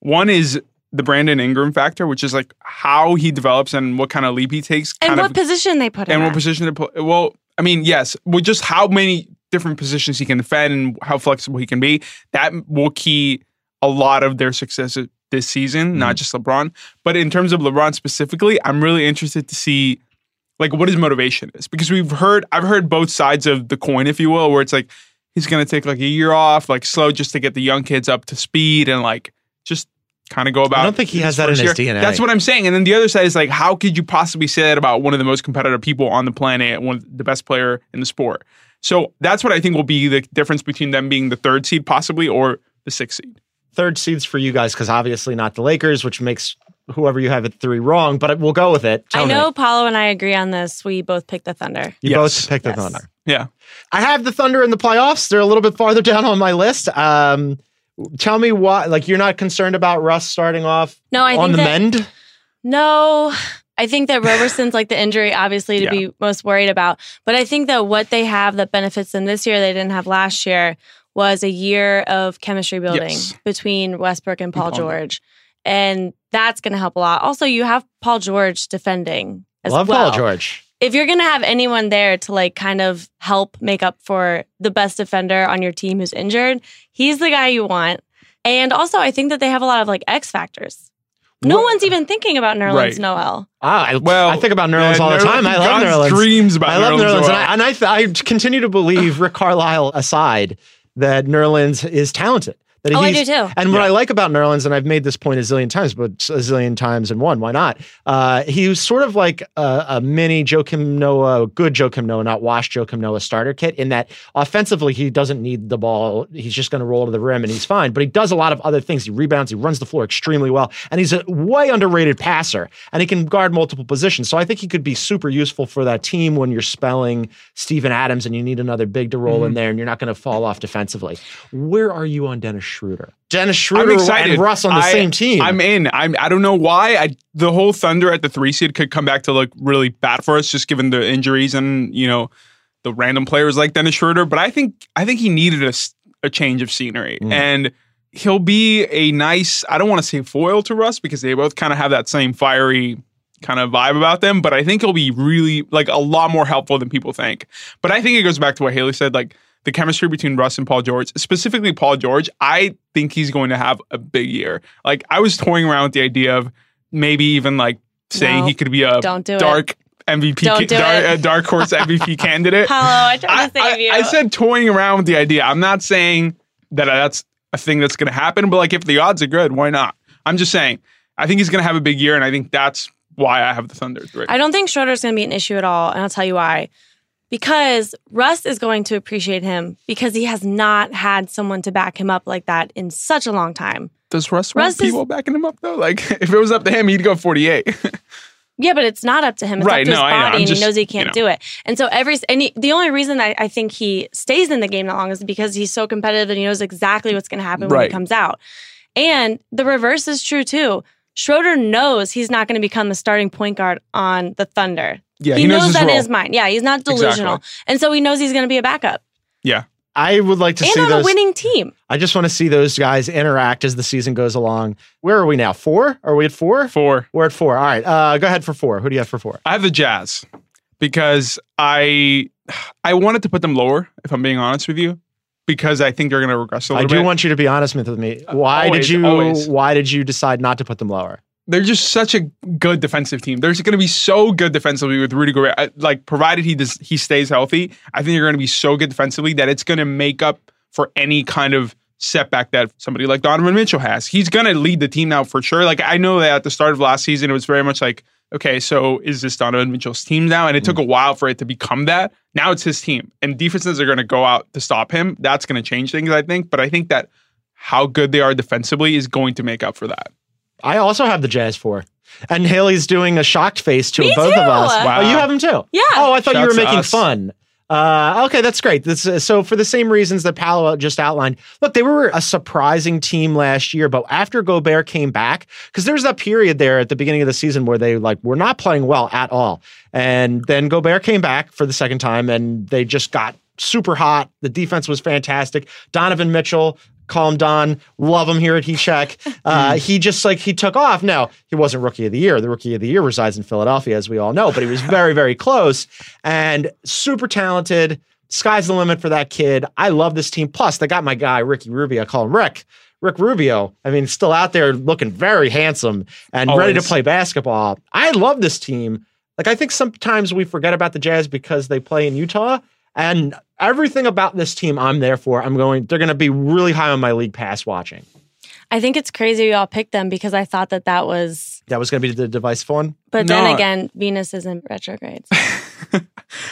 One is the Brandon Ingram factor, which is like how he develops and what kind of leap he takes. And what of, position they put him and what at. position to put. Well, I mean, yes, with just how many different positions he can defend and how flexible he can be, that will key a lot of their success this season, not mm-hmm. just LeBron. But in terms of LeBron specifically, I'm really interested to see like what his motivation is because we've heard I've heard both sides of the coin, if you will, where it's like he's gonna take like a year off, like slow, just to get the young kids up to speed and like just kind of go about. I don't think he has that in his year. DNA. That's what I'm saying. And then the other side is like, how could you possibly say that about one of the most competitive people on the planet, one of the best player in the sport? So that's what I think will be the difference between them being the third seed possibly or the sixth seed. Third seeds for you guys because obviously not the Lakers, which makes whoever you have at three wrong. But we'll go with it. Tell I me. know Paolo and I agree on this. We both picked the Thunder. you Yes. both picked the Yes. Thunder. Yeah. I have the Thunder in the playoffs. They're a little bit farther down on my list. Um, tell me why. Like you're not concerned about Russ starting off No, I on think the that, mend. No, I think that Roberson's like the injury, obviously, to Yeah. be most worried about. But I think that what they have that benefits them this year, they didn't have last year, was a year of chemistry building Yes. between Westbrook and Paul Paul. George. And that's going to help a lot. Also, you have Paul George defending as Love well. Paul George. If you're going to have anyone there to like kind of help make up for the best defender on your team who's injured, he's the guy you want. And also, I think that they have a lot of like X factors. No What- one's even thinking about Nerlens Right. Noel. Ah, I, Well, I think about Nerlens Yeah, all the Nerlens- time. I love God's Nerlens. Dreams about I love Nerlens. Nerlens, as and. I, and I, th- I continue to believe Rick Carlisle aside that Nerlens is talented. That Oh, I do too. And what Yeah. I like about Nerlens, and I've made this point a zillion times, but a zillion times and one, why not? Uh, he was sort of like a, a mini Joakim Noah, good Joakim Noah, not washed Joakim Noah starter kit. In that offensively, he doesn't need the ball; he's just going to roll to the rim and he's fine. But he does a lot of other things. He rebounds, he runs the floor extremely well, and he's a way underrated passer. And he can guard multiple positions. So I think he could be super useful for that team when you're spelling Steven Adams and you need another big to roll Mm-hmm. in there, and you're not going to fall off defensively. Where are you on Dennis Schroeder? Dennis Schroeder and Russ on the I- same team. I'm in. I'm. I don't know why. I the whole Thunder at the three seed could come back to look really bad for us, just given the injuries and you know the random players like Dennis Schroeder. But I think I think he needed a change of scenery, Mm. and he'll be a nice. I don't want to say foil to Russ because they both kind of have that same fiery kind of vibe about them. But I think he'll be really like a lot more helpful than people think. But I think it goes back to what Haley said, like. The chemistry between Russ and Paul George, specifically Paul George, I think he's going to have a big year. Like I was toying around with the idea of maybe even like saying No, he could be a don't do it. dark MVP, Don't do dark, it. a dark horse MVP candidate. Hello, I tried I, to save I- you. I said toying around with the idea. I'm not saying that that's a thing that's going to happen, but like if the odds are good, why not? I'm just saying. I think he's going to have a big year, and I think that's why I have the Thunder three. I don't think Schroeder's going to be an issue at all, and I'll tell you why. Because Russ is going to appreciate him because he has not had someone to back him up like that in such a long time. Does Russ, Russ want is- people backing him up though? Like if it was up to him, he'd go 48. Yeah, but it's not up to him. It's Right, up to his no, I know. body, and just, he knows he can't know. do it. And so every and he, the only reason I, I think he stays in the game that long is because he's so competitive and he knows exactly what's going to happen when he comes out. And the reverse is true too. Schroeder knows he's not going to become the starting point guard on the Thunder. Yeah, he, he, knows, knows, his that in role. his mind. Yeah, he's not delusional, Exactly. and so he knows he's going to be a backup Yeah, I would like to and see on those. a winning team. I just want to see those guys interact as the season goes along. Where are we now? Four? Are we at four? four. We're at four. All right. Uh, go ahead for four. Who do you have for four? I have the Jazz because I I wanted to put them lower. If I'm being honest with you, because I think they're going to regress a I little bit. I do bit. want you to be honest with me. Why Always, did you? always. Why did you decide not to put them lower? They're just such a good defensive team. They're going to be so good defensively with Rudy Gobert. Like, provided he does, he stays healthy, I think they're going to be so good defensively that it's going to make up for any kind of setback that somebody like Donovan Mitchell has. He's going to lead the team now for sure. Like, I know that at the start of last season, it was very much like, okay, so is this Donovan Mitchell's team now? And it took a while for it to become that. Now it's his team, and defenses are going to go out to stop him. That's going to change things, I think. But I think that how good they are defensively is going to make up for that. I also have the Jazz four. And Haley's doing a shocked face to Me both too. of us. Wow. Oh, you have them too? Yeah. Oh, I thought you were making us. fun. Uh, okay, that's great. This, uh, so for the same reasons that Paolo just outlined, look, they were a surprising team last year, but after Gobert came back, because there was that period there at the beginning of the season where they like were not playing well at all, and then Gobert came back for the second time, and they just got super hot. The defense was fantastic. Donovan Mitchell call him Don. Love him here at Heat Check. Uh, he just like he took off. Now he wasn't rookie of the year. The rookie of the year resides in Philadelphia, as we all know, but he was very, very close and super talented. Sky's the limit for that kid. I love this team. Plus, they got my guy Ricky Rubio. I call him Rick. Rick Rubio. I mean, still out there looking very handsome and ready to play basketball. I love this team. Like I think sometimes we forget about the Jazz because they play in Utah. And everything about this team I'm there for. I'm going, they're going to be really high on my league pass watching. I think it's crazy we all picked them because I thought that that was. That was going to be the device one. But No. then again, Venus is in retrograde. so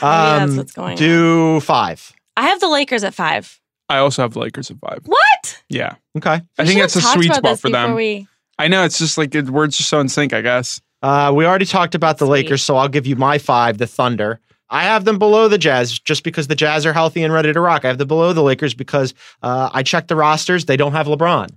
that's Um, what's going on. Do five. I have the Lakers at five. I also have the Lakers at five. What? Yeah. Okay. I We think should that's a sweet spot for them. We, I know it's just like it, we're just so in sync, I guess. Uh, we already talked about the Sweet. Lakers, so I'll give you my five, the Thunder. I have them below the Jazz just because the Jazz are healthy and ready to rock. I have them below the Lakers because uh, I checked the rosters; they don't have LeBron.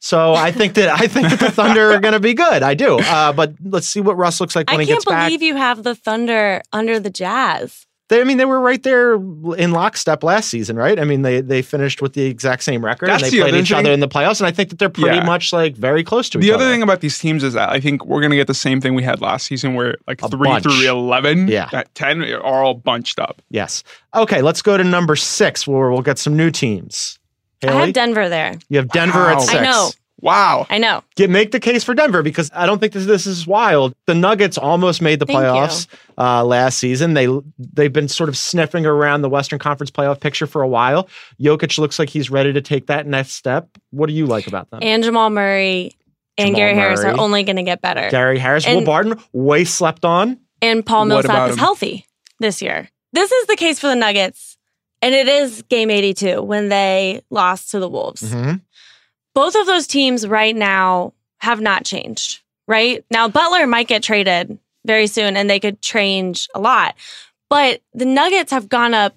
So I think that I think that the Thunder are going to be good. I do. Uh, but let's see what Russ looks like when I he gets back. I can't believe you have the Thunder under the Jazz. They, I mean, they were right there in lockstep last season, right? I mean, they they finished with the exact same record That's and they the played each thing. other in the playoffs. And I think that they're pretty Yeah. much like very close to each other. The other. other thing about these teams is that I think we're gonna get the same thing we had last season, where like A three bunch. through eleven, Yeah. at ten are all bunched up. yes. Okay, let's go to number six, where we'll get some new teams. I Haley? have Denver there. You have Denver Wow. at I six. know. Wow. I know. Get, make the case for Denver because I don't think this, this is wild. The Nuggets almost made the Thank playoffs uh, last season. They they've been sort of sniffing around the Western Conference playoff picture for a while. Jokic looks like he's ready to take that next step. What do you like about them? And Jamal Murray and Jamal Gary Harris are only going to get better. Gary Harris, Will and- Barton, way slept on. and Paul What Millsap is him? healthy this year. This is the case for the Nuggets, and it is game 82 when they lost to the Wolves. Mhm. Both of those teams right now have not changed, right? Now, Butler might get traded very soon and they could change a lot, but the Nuggets have gone up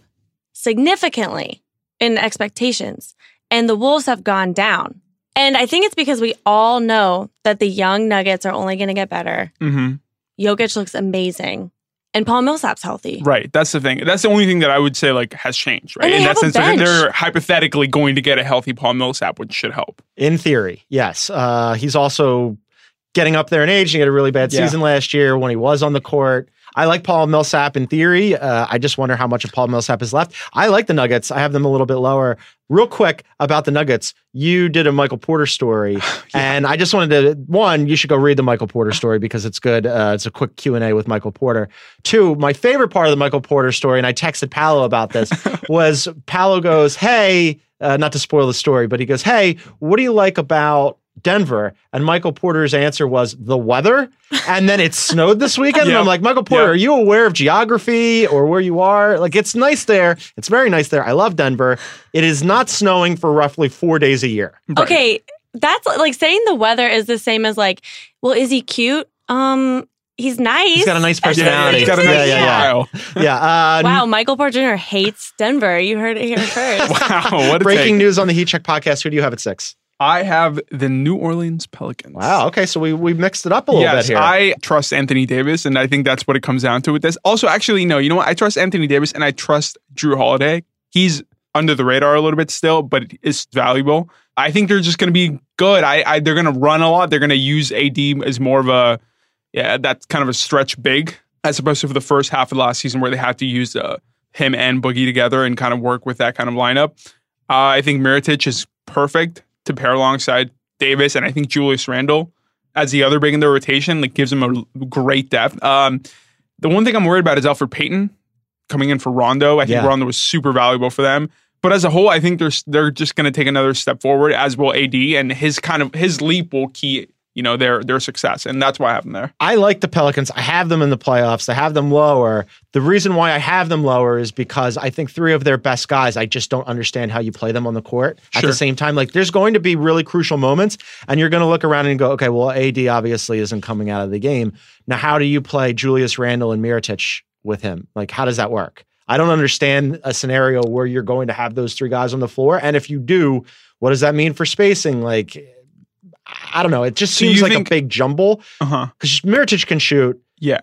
significantly in expectations, and the Wolves have gone down. And I think it's because we all know that the young Nuggets are only going to get better. hmm Jokic looks amazing, and Paul Millsap's healthy. Right. That's the thing. That's the only thing that I would say like has changed. Right. And they In have that a sense, they're, bench. they're hypothetically going to get a healthy Paul Millsap, which should help. In theory, yes. Uh, he's also getting up there in age. He had a really bad Yeah. season last year when he was on the court. I like Paul Millsap in theory. Uh, I just wonder how much of Paul Millsap is left. I like the Nuggets. I have them a little bit lower. Real quick about the Nuggets, you did a Michael Porter story, and I just wanted to one, you should go read the Michael Porter story because it's good. Uh, it's a quick Q and A with Michael Porter. Two, my favorite part of the Michael Porter story, and I texted Paolo about this, was Paolo goes, "Hey." Uh, not to spoil the story, but he goes, Hey, what do you like about Denver? And Michael Porter's answer was the weather. And then it snowed this weekend. And I'm like, Michael Porter, Yep. are you aware of geography or where you are? Like, it's nice there. It's very nice there. I love Denver. It is not snowing for roughly four days a year. Right. Okay, that's like saying the weather is the same as like, well, is he cute? Um, he's nice. He's got a nice personality. he's got a Yeah, nice yeah, yeah. style. Yeah. Uh, wow, Michael Porter Jr. hates Denver. You heard it here first. Wow. What a Breaking take. news on the Heat Check podcast. Who do you have at six? I have the New Orleans Pelicans. Wow. Okay. So we, we mixed it up a little yes, bit here. I trust Anthony Davis, and I think that's what it comes down to with this. Also, actually, no, you know what? I trust Anthony Davis, and I trust Jrue Holiday. He's under the radar a little bit still, but it's valuable. I think they're just going to be good. I, I they're going to run a lot. They're going to use AD as more of a yeah, that's kind of a stretch big as opposed to for the first half of the last season where they had to use uh, him and Boogie together and kind of work with that kind of lineup. Uh, I think Mirotic is perfect to pair alongside Davis, and I think Julius Randle as the other big in the rotation like gives him a great depth. Um, the one thing I'm worried about is Elfrid Payton coming in for Rondo. I think Yeah. Rondo was super valuable for them. But as a whole, I think they're they're just going to take another step forward, as will AD, and his kind of his leap will key you know their their success, and that's why I have them there. I like the Pelicans. I have them in the playoffs. I have them lower. The reason why I have them lower is because I think three of their best guys, I just don't understand how you play them on the court at the same time. Like there's going to be really crucial moments, and you're going to look around and go, okay, well, AD obviously isn't coming out of the game. Now, how do you play Julius Randle and Mirotic with him? Like, how does that work? I don't understand a scenario where you're going to have those three guys on the floor. And if you do, what does that mean for spacing? Like, I don't know. It just seems you like think- a big jumble Uh huh. because Mirotic can shoot. Yeah.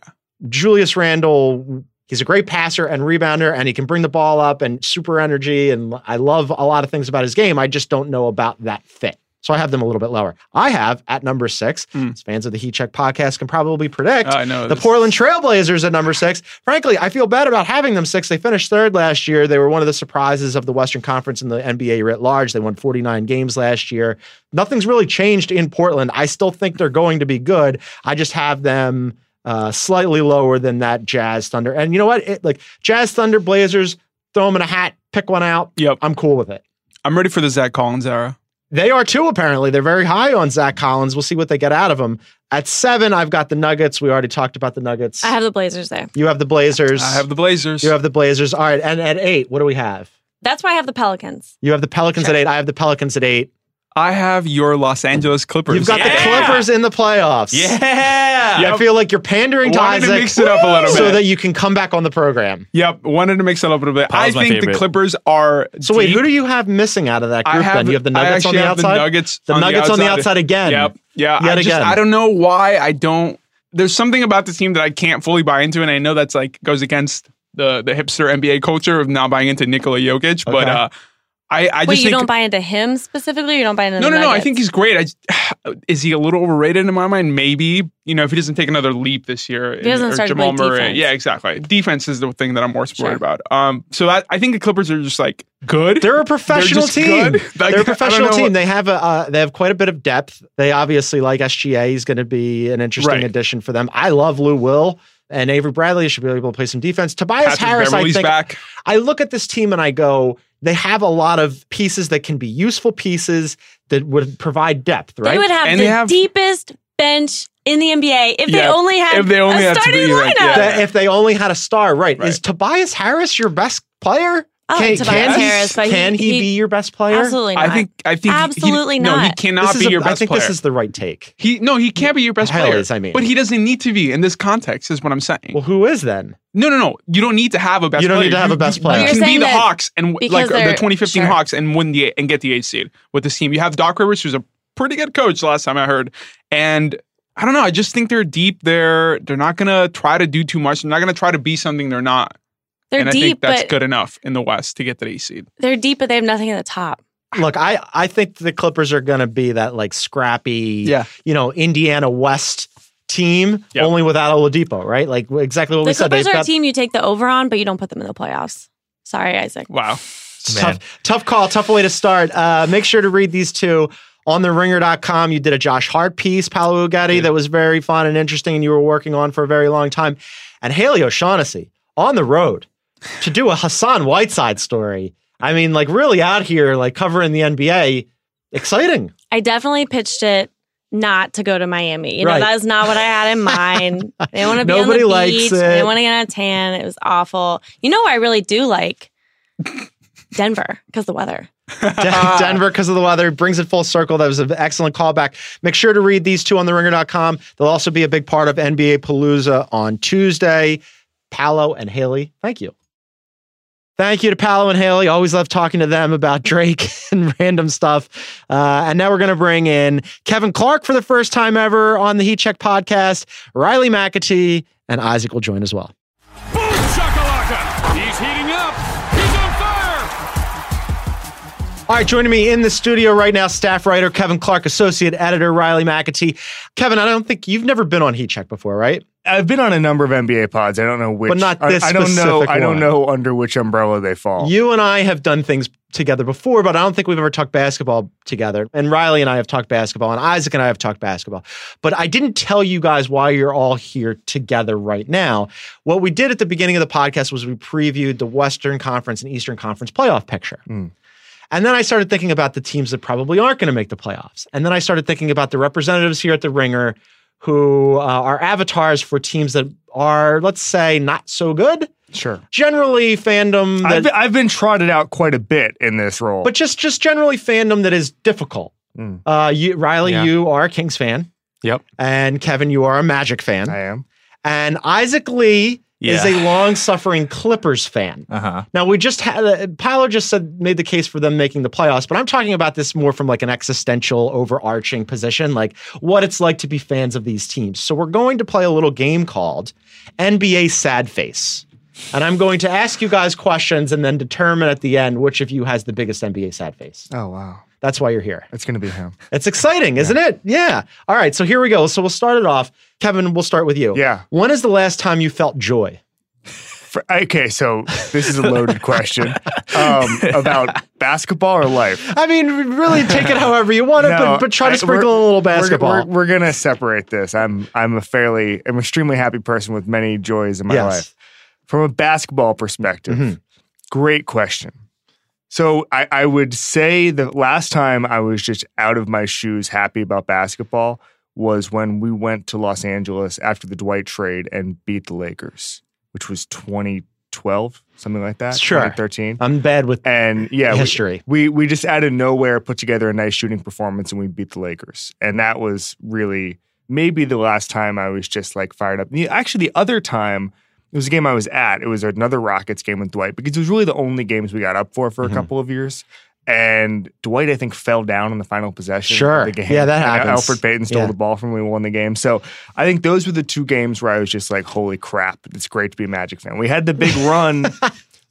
Julius Randle He's a great passer and rebounder, and he can bring the ball up and super energy. And I love a lot of things about his game. I just don't know about that fit. So I have them a little bit lower. I have at number six, Mm. as fans of the Heat Check podcast can probably predict, I know the this. Portland Trailblazers at number six. Frankly, I feel bad about having them six. They finished third last year. They were one of the surprises of the Western Conference and the NBA writ large. They won 49 games last year. Nothing's really changed in Portland. I still think they're going to be good. I just have them uh, slightly lower than that Jazz Thunder. And you know what? It, like Jazz Thunder, Blazers, throw them in a hat, pick one out. Yep. I'm cool with it. I'm ready for the Zach Collins era. They are too, apparently. They're very high on Zach Collins. We'll see what they get out of him. At seven, I've got the Nuggets. We already talked about the Nuggets. I have the Blazers there. you have the Blazers. I have the Blazers. You have the Blazers. All right. And at eight, what do we have? That's why I have the Pelicans. You have the Pelicans at eight. I have the Pelicans at eight. I have your Los Angeles Clippers. You've got the Clippers in the playoffs. Yeah. I feel like you're pandering to Wanted to mix it up a little bit. so that you can come back on the program. Yep, wanted to mix it up a little bit. Paul's I my think the. Clippers are. So wait, who do you have missing out of that group have? then? You have the Nuggets on the outside? The Nuggets. The Nuggets on the outside again. Yep. Yeah. Yet I just again. I don't know why I don't. There's something about the team that I can't fully buy into, and I know that's like goes against the the hipster NBA culture of not buying into Nikola Jokic. But uh, I I just you think don't buy into him specifically? Or you don't buy into no, the no, no. I think he's great. I is he a little overrated in my mind? Maybe you know if he doesn't take another leap this year. he doesn't or start to Jamal Murray. defense. Yeah, exactly. Defense is the thing that I'm more worried Sure. about. Um, so I, I think the Clippers are just like good. They're a professional just team. good. Like, They're I a don't professional team. They have a uh, they have quite a bit of depth. They obviously like SGA. He's going to be an interesting Right. addition for them. I love Lou Will and Avery Bradley should be able to play some defense. Tobias Patrick Harris, Beverley's I think. back. I look at this team and I go, they have a lot of pieces that can be useful pieces that would provide depth, right? They would have And the have- deepest bench in the NBA if they Yeah, only had if they only a had to starting be, right, lineup. yeah. That if they only had a star, right. Right. Is Tobias Harris your best player? Oh, I like Tobias he- Harris, but he- can he, he- be your best player? Absolutely not. I think. I think. Absolutely he, No, he not. cannot This is be a- your best player. I think player. this is the right take. he no, he can't be your best Hell player. is, I mean. but he doesn't need to be in this context. Is what I'm saying. Well, who is then? No, no, no. You don't need to have a best. You don't player. need to have a best player. You You're can be the Hawks and like the 2015 sure. Hawks and win the and get the eighth seed with this team. You have Doc Rivers, who's a pretty good coach. Last time I heard, and I don't know. I just think they're deep. They're they're not gonna try to do too much. They're not gonna try to be something they're not. They're and I deep, think that's but good enough in the West to get the eighth seed. they're deep, but they have nothing at the top. Look, I, I think the Clippers are going to be that like scrappy, Yeah. you know, Indiana West team, Yep. only without Oladipo, right? Like exactly what the we said. Clippers They've are a team you take the over on, but you don't put them in the playoffs. Sorry, Isaac. Wow. Tough, tough call, tough way to start. Uh, make sure to read these two on the ringer.com. You did a Josh Hart piece, Paolo Uggetti, that was very fun and interesting, and you were working on for a very long time. And Haley O'Shaughnessy on the road to do a Hassan Whiteside story. I mean, like really out here, like covering the NBA. Exciting. I definitely pitched it not to go to Miami. You know, Right. that is not what I had in mind. I didn't want to be Nobody on the beach. it. I want to get on a tan. It was awful. You know what I really do like? Denver, because the weather. Den- Denver because of the weather brings it full circle. That was an excellent callback. Make sure to read these two on the ringer.com. They'll also be a big part of NBA Palooza on Tuesday. Paolo and Haley, thank you. Thank you to Paolo and Haley. Always love talking to them about Drake and random stuff. Uh, and now we're going to bring in Kevin Clark for the first time ever on the Heat Check podcast. Riley McAtee and Isaac will join as well. Boom shakalaka! He's heating up. He's on fire. All right, joining me in the studio right now, staff writer Kevin Clark, associate editor Riley McAtee. Kevin, I don't think you've never been on Heat Check before, right? I've been on a number of NBA pods. I don't know which. But not I- this I, don't know. specific I don't know under which umbrella they fall. You and I have done things together before, but I don't think we've ever talked basketball together. And Riley and I have talked basketball, and Isaac and I have talked basketball. But I didn't tell you guys why you're all here together right now. What we did at the beginning of the podcast was we previewed the Western Conference and Eastern Conference playoff picture. Mm. And then I started thinking about the teams that probably aren't going to make the playoffs. And then I started thinking about the representatives here at the Ringer who uh, are avatars for teams that are, let's say, not so good. sure. Generally, fandom that I've been, I've been trotted out quite a bit in this role. but just just generally fandom that is difficult. Mm. Uh, you, Riley, Yeah. you are a Kings fan, yep, and Kevin, you are a Magic fan, I am. and Isaac Lee is a long-suffering Clippers fan. Uh huh. Now we just had uh, Paolo just said made the case for them making the playoffs, but I'm talking about this more from like an existential, overarching position, like what it's like to be fans of these teams. So we're going to play a little game called NBA Sad Face. and I'm going to ask you guys questions and then determine at the end which of you has the biggest NBA sad face. Oh wow, That's why you're here. it's gonna be him. It's exciting, isn't it? Yeah. All right. So here we go. So we'll start it off. Kevin, we'll start with you. Yeah. When is the last time you felt joy? For- okay, so this is a loaded question um, about basketball or life. I mean, really take it however you want it, No, but, but try to I- sprinkle a little we're- basketball. We're, we're gonna separate this. I'm I'm a fairly I'm extremely happy person with many joys in my Yes. life. From a basketball perspective, Mhm. great question. So I, I would say the last time I was just out of my shoes happy about basketball was when we went to Los Angeles after the Dwight trade and beat the Lakers, which was 2012, something like that. Sure. 2013. I'm bad with And yeah, history. we we just out of nowhere put together a nice shooting performance and we beat the Lakers. And that was really maybe the last time I was just like fired up. Actually, the other time it was a game I was at. It was another Rockets game with Dwight because it was really the only games we got up for for a mm-hmm. couple of years. And Dwight, I think, fell down in the final possession. Sure. The game. Yeah, that happens. Elfrid Payton stole Yeah. the ball from me, we won the game. So I think those were the two games where I was just like, "Holy crap! It's great to be a Magic fan." We had the big run.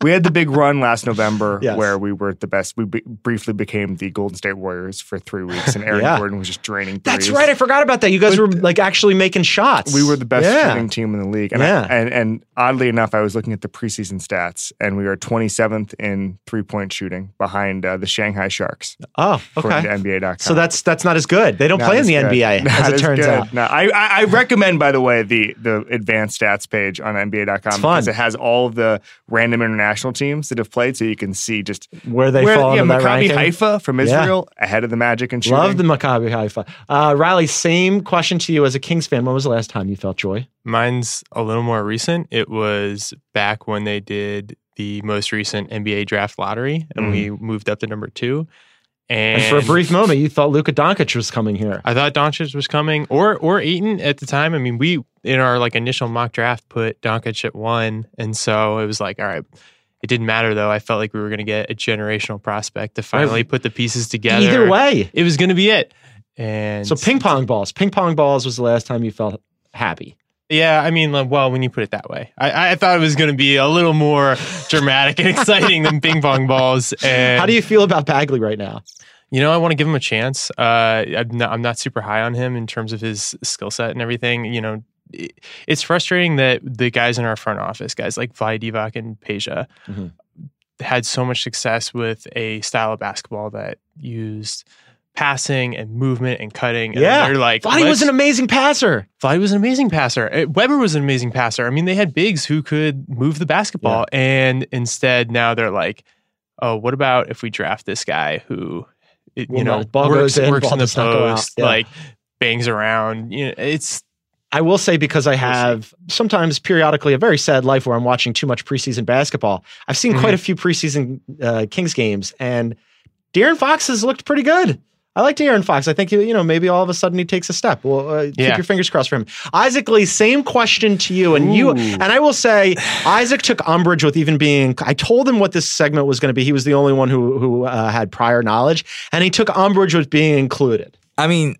We had the big run last November Yes. where we were the best. We be- briefly became the Golden State Warriors for three weeks, and Aaron Yeah. Gordon was just draining. That's right. I forgot about that. You guys But- were like actually making shots. We were the best Yeah. shooting team in the league, and, I- and and oddly enough, I was looking at the preseason stats, and we were 27th in three point shooting behind uh, the Shanghai Sharks, Oh, okay. NBA.com. So that's that's not as good. They don't Not play in the good. NBA, Not as it as turns good. out. No, I, I I recommend, by the way, the the advanced stats page on NBA.com because it has all of the random international teams that have played, so you can see just Where they where, fall yeah, into that Maccabi. Haifa from Yeah. Israel ahead of the Magic and shooting. Love the Maccabi Haifa. Uh, Riley, same question to you as a Kings fan. When was the last time you felt joy? Mine's a little more recent. It was back when they did the most recent NBA draft lottery and we moved up to number two. And, And for a brief moment, you thought Luka Doncic was coming here. I thought Doncic was coming or or Ayton at the time. I mean, we in our like initial mock draft put Doncic at one. And so it was like, all right. It didn't matter though. I felt like we were going to get a generational prospect to finally put the pieces together. Either way. it was going to be it. And So ping pong balls. Ping pong balls was the last time you felt happy. Yeah, I mean, like, well, when you put it that way, I, I thought it was going to be a little more dramatic and exciting than ping pong balls. And How do you feel about Bagley right now? You know, I want to give him a chance. Uh, I'm not, I'm not super high on him in terms of his skill set and everything. You know, it's frustrating that the guys in our front office, guys like Vlade Divac and Peja, Mhm. had so much success with a style of basketball that used passing and movement and cutting. And Yeah. they're like, he was an amazing passer. Vlad was an amazing passer. Webber was an amazing passer. I mean, they had bigs who could move the basketball, and instead now they're like, "Oh, what about if we draft this guy who, it, Well, you know, ball works, goes in, works ball in the does not go out. post, Yeah. like bangs around? You know, it's I will say because I have sometimes periodically a very sad life where I'm watching too much preseason basketball. I've seen Mm-hmm. quite a few preseason uh, Kings games, and De'Aaron Fox has looked pretty good. I like De'Aaron Fox. I think you know maybe all of a sudden he takes a step. Well, uh, keep your fingers crossed for him. Isaac Lee, same question to you, and you and I will say Isaac took umbrage with even being. I told him what this segment was going to be. He was the only one who who uh, had prior knowledge, and he took umbrage with being included. I mean,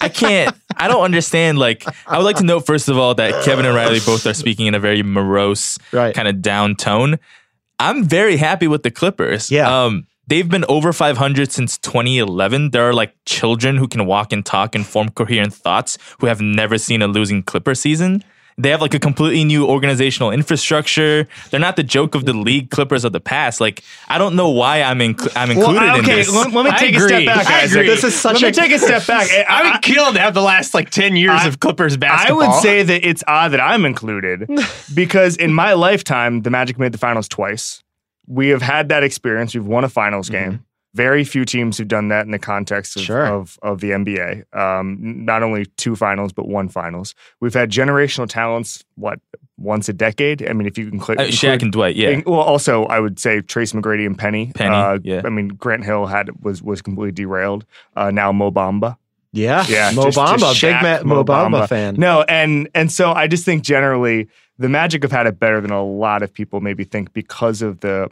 I can't. I don't understand. Like, I would like to note first of all that Kevin and Riley both are speaking in a very morose, Right. kind of down tone. I'm very happy with the Clippers. Yeah. Um, they've been over 500 since 2011. There are like children who can walk and talk and form coherent thoughts who have never seen a losing Clipper season. They have like a completely new organizational infrastructure. They're not the joke of the league Clippers of the past. Like, I don't know why I'm in, I'm included Well, in okay, this. let, let me I take a step back, I guys. agree. This is such let a- me take a step back. I, I would kill to have the last like ten years I- of Clippers basketball. I would say that it's odd that I'm included because in my lifetime, the Magic made the finals twice. We have had that experience. We've won a finals mm-hmm. game. Very few teams have done that in the context of, Sure. of, of the NBA. Um, not only two finals, but one finals. We've had generational talents, what, once a decade? I mean, if you can click. Uh, Shaq and Dwight, yeah. well, also, I would say Tracy McGrady and Penny. Penny, Uh, yeah. I mean, Grant Hill had was was completely derailed. Uh, now Mo Bamba. Yeah, Yeah, Mo just- Bamba, just big Shaq, Ma- Mo Mo Bamba Bamba. fan. No, and and so I just think generally the Magic have had it better than a lot of people maybe think because of the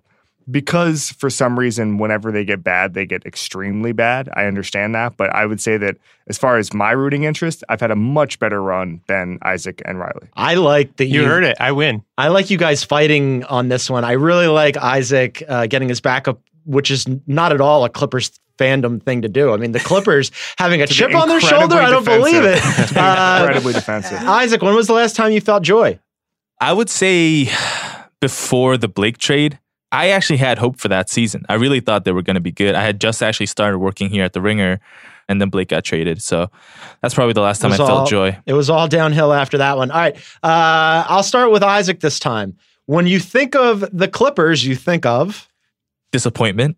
because for some reason, whenever they get bad, they get extremely bad. I understand that, but I would say that as far as my rooting interest, I've had a much better run than Isaac and Riley. I like that You heard it. I win. I like you guys fighting on this one. I really like Isaac uh, getting his backup, which is not at all a Clippers fandom thing to do. I mean, the Clippers having a chip on their shoulder, I don't incredibly believe it. defensive. To be Uh, incredibly defensive. Isaac, when was the last time you felt joy? I would say before the Blake trade, I actually had hope for that season. I really thought they were going to be good. I had just actually started working here at the Ringer, and then Blake got traded. So that's probably the last time I was felt joy. It was all downhill after that one. All right. Uh, I'll start with Isaac this time. When you think of the Clippers, you think of Disappointment.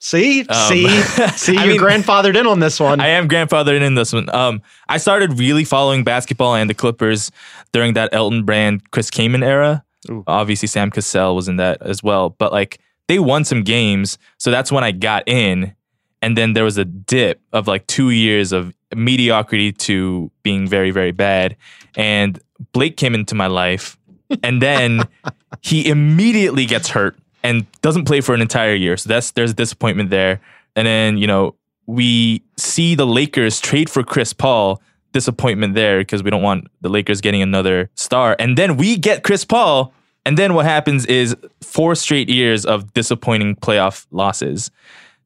see, Um, see, see, you're mean- grandfathered in on this one. I am grandfathered in this one. Um, I started really following basketball and the Clippers during that Elton Brand, Chris Kaman era. Ooh. Obviously, Sam Cassell was in that as well. But like they won some games, so that's when I got in. And then there was a dip of like two years of mediocrity to being very, very bad. And Blake came into my life, and then he immediately gets hurt and doesn't play for an entire year. So that's there's disappointment there. And then, you know, we see the Lakers trade for Chris Paul. Disappointment there because we don't want the Lakers getting another star. And then we get Chris Paul. And then what happens is four straight years of disappointing playoff losses.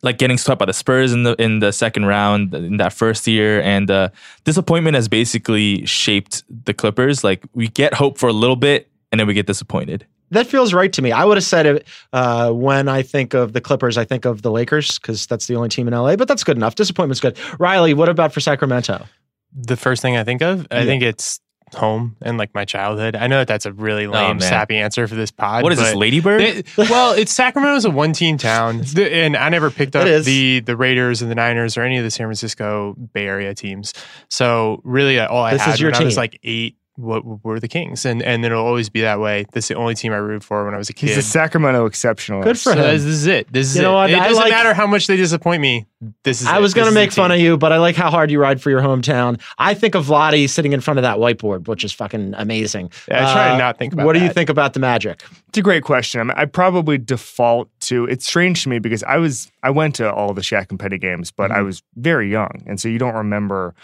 Like getting swept by the Spurs in the in the second round in that first year, and uh, disappointment has basically shaped the Clippers. Like we get hope for a little bit, and then we get disappointed. That feels right to me. I would have said it uh, when I think of the Clippers, I think of the Lakers because that's the only team in LA, but that's good enough. Disappointment's good. Riley, what about for Sacramento? The first thing I think of, I Yeah. think it's home and like my childhood. I know that that's a really lame, Oh, sappy answer for this pod. What is this, Lady Bird? they- well, it's Sacramento's a one team town, and I never picked up the the Raiders and the Niners or any of the San Francisco Bay Area teams. So really, uh, all I This had is your when I was like eight. What were the Kings, and and it'll always be that way. This is the only team I rooted for when I was a kid. He's a Sacramento exceptional. Good for So him. this is it. This is You know it. what? It I doesn't like- matter how much they disappoint me. This is. I it. was going to make fun team. of you, but I like how hard you ride for your hometown. I think of Vladi sitting in front of that whiteboard, which is fucking amazing. Yeah, I try Uh, to not think about What do you think about the Magic? It's a great question. I, mean, I probably default to. It's strange to me because I was I went to all the Shaq and Penny games, but Mm-hmm. I was very young, and so you don't remember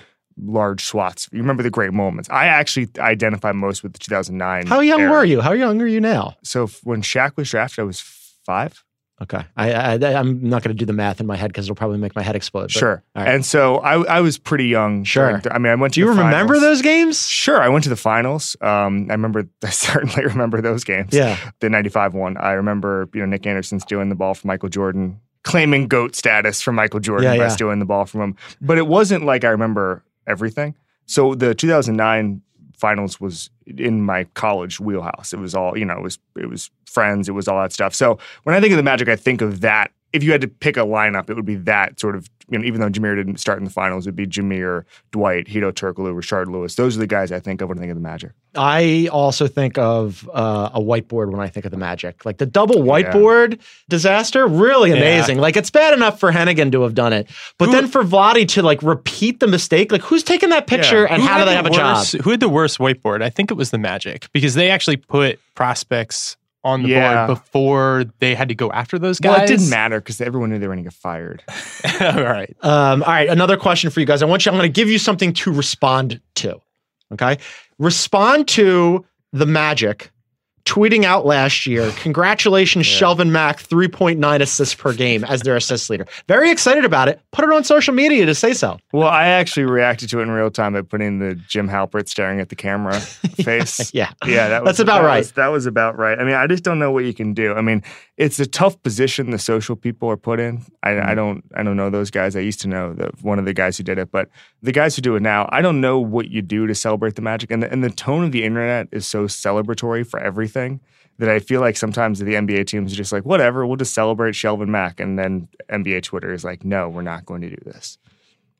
large swaths. You remember the great moments. I actually identify most with the 2009. How young era. were you? How young are you now? So f- when Shaq was drafted, I was five. Okay, I, I I'm not going to do the math in my head because it'll probably make my head explode. but- Sure. right. And so I I was pretty young. Sure. during- I mean, I went to. do you remember finals. those games? Sure, I went to the finals. Um, I remember. I certainly remember those games. Yeah. the '95 one. I remember, you know, Nick Anderson stealing the ball from Michael Jordan, claiming goat status from Michael Jordan Yeah, by yeah. stealing the ball from him. But it wasn't like I remember everything. So the 2009 finals was in my college wheelhouse. It was all, you know, it was it was friends, it was all that stuff. So when I think of the Magic, I think of that. If you had to pick a lineup, it would be that sort of, you know, even though Jameer didn't start in the finals, it would be Jameer, Dwight, Hedo Turkoglu, Rashard Lewis. Those are the guys I think of when I think of the Magic. I also think of uh, a whiteboard when I think of the Magic. Like the double whiteboard disaster, really amazing. Like it's bad enough for Hennigan to have done it, but then for Vladi to like repeat the mistake, like who's taking that picture and Who how do they the have a job? Who had the worst whiteboard? I think it was the Magic because they actually put prospects on the Yeah. board before they had to go after those guys. Well, it didn't matter because everyone knew they were going to get fired. All right. Um, all right, another question for you guys. I want you. I'm going to give you something to respond to. Okay, respond to the Magic tweeting out last year. Congratulations, Shelvin Mack, 3.9 assists per game as their assist leader. Very excited about it. Put it on social media to say so. Well, I actually reacted to it in real time by putting the Jim Halpert staring at the camera face. Yeah, Yeah, that was, That's about that right. was- that was about right. I mean, I just don't know what you can do. I mean, it's a tough position the social people are put in. I, Mm-hmm. I don't I don't know those guys. I used to know the, one of the guys who did it, but the guys who do it now, I don't know what you do to celebrate the magic. And the, and the tone of the internet is so celebratory for everything that I feel like sometimes the NBA teams are just like, whatever, we'll just celebrate Shelvin Mack. And then NBA Twitter is like, no, we're not going to do this.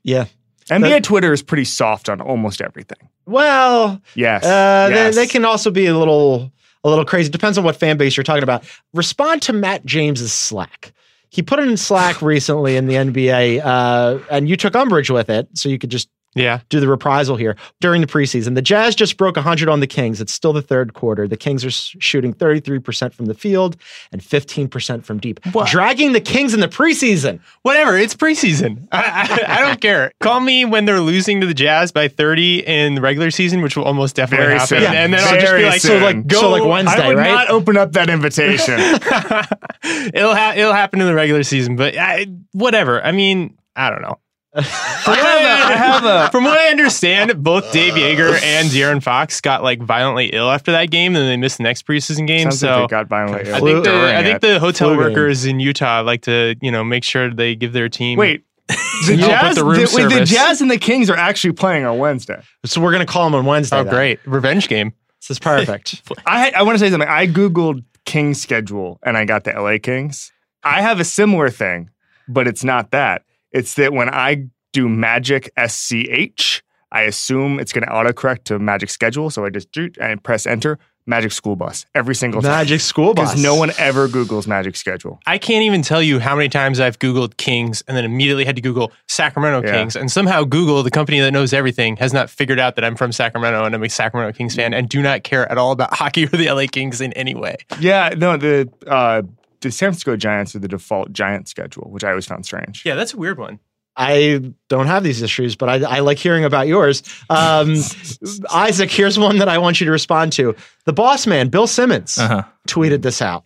Yeah. NBA Twitter is pretty soft on almost everything. Well, Yes. uh, yes. they, they can also be a little a little crazy. Depends on what fan base you're talking about. Respond to Matt James's Slack. He put it in Slack recently in the NBA, uh, and you took umbrage with it, so you could just Yeah. do the reprisal here during the preseason. The Jazz just broke 100 on the Kings. It's still the third quarter. The Kings are shooting 33% from the field and 15% from deep. Dragging the Kings in the preseason. Whatever. It's preseason. I, I, I don't care. Call me when they're losing to the Jazz by 30 in the regular season, which will almost definitely Very happen. soon. And then I'll just be like, soon. so like, go. So, like, Wednesday, I would right? not open up that invitation. it'll, ha- it'll happen in the regular season, but I, whatever. I mean, I don't know. I have a, I have a From what I understand, both Dave Joerger and De'Aaron Fox got like violently ill after that game, and they missed the next preseason game. Sounds so like they got violently I ill think the I think the hotel Flu game. workers in Utah like to you know make sure they give their team. Wait, the You help with Jazz, the the, wait, the. Jazz and the Kings are actually playing on Wednesday. So we're going to call them on Wednesday. oh then. great revenge game. This is perfect. I I want to say something. I googled Kings schedule and I got the LA Kings. I have a similar thing, but it's not that. It's that when I do Magic SCH, I assume it's going to autocorrect to Magic schedule. So I just do and press enter. Magic school bus every single time. Magic School Bus. Because no one ever Googles Magic schedule. I can't even tell you how many times I've Googled Kings and then immediately had to Google Sacramento Yeah. Kings. And somehow Google, the company that knows everything, has not figured out that I'm from Sacramento and I'm a Sacramento Kings fan and do not care at all about hockey or the LA Kings in any way. Yeah, no, the uh, the San Francisco Giants are the default Giant schedule, which I always found strange. Yeah, that's a weird one. I don't have these issues, but I, I like hearing about yours. Um, Isaac, here's one that I want you to respond to. The boss man, Bill Simmons, Uh-huh. tweeted this out.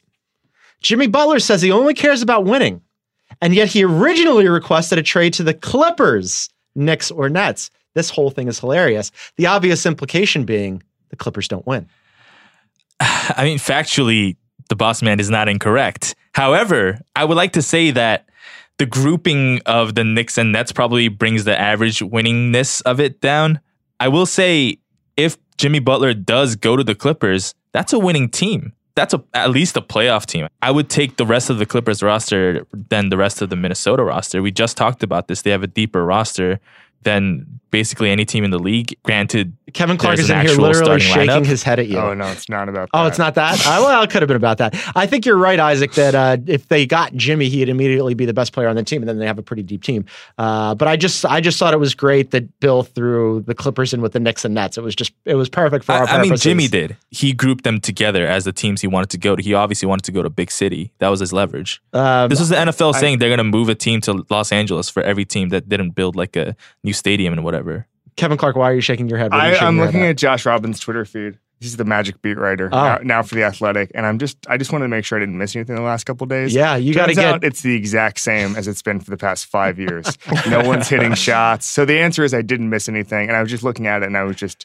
Jimmy Butler says he only cares about winning, and yet he originally requested a trade to the Clippers, Knicks, or Nets. This whole thing is hilarious. The obvious implication being the Clippers don't win. I mean, factually, the boss man is not incorrect. However, I would like to say that the grouping of the Knicks and Nets probably brings the average winningness of it down. I will say, if Jimmy Butler does go to the Clippers, that's a winning team. That's a, at least a playoff team. I would take the rest of the Clippers roster than the rest of the Minnesota roster. We just talked about this. They have a deeper roster than basically any team in the league. Granted, Kevin Clark is in here literally shaking lineup. his head at you. Oh no, it's not about. That. Oh, it's not that. Uh, well, it could have been about that. I think you're right, Isaac. That uh, if they got Jimmy, he'd immediately be the best player on the team, and then they have a pretty deep team. Uh, but I just, I just thought it was great that Bill threw the Clippers in with the Knicks and Nets. It was just, it was perfect for our I, I mean. Jimmy did. He grouped them together as the teams he wanted to go to. He obviously wanted to go to big city. That was his leverage. Um, This was the NFL saying they're going to move a team to Los Angeles for every team that didn't build like a new stadium and whatever. Kevin Clark, why are you shaking your head? What you I, shaking I'm your looking head at Josh Robbins' Twitter feed. He's the Magic beat writer Oh. now, now for the Athletic, and I'm just I just wanted to make sure I didn't miss anything the last couple days. Yeah, you got to get. out it's the exact same as it's been for the past five years. no one's hitting shots. So the answer is I didn't miss anything, and I was just looking at it and I was just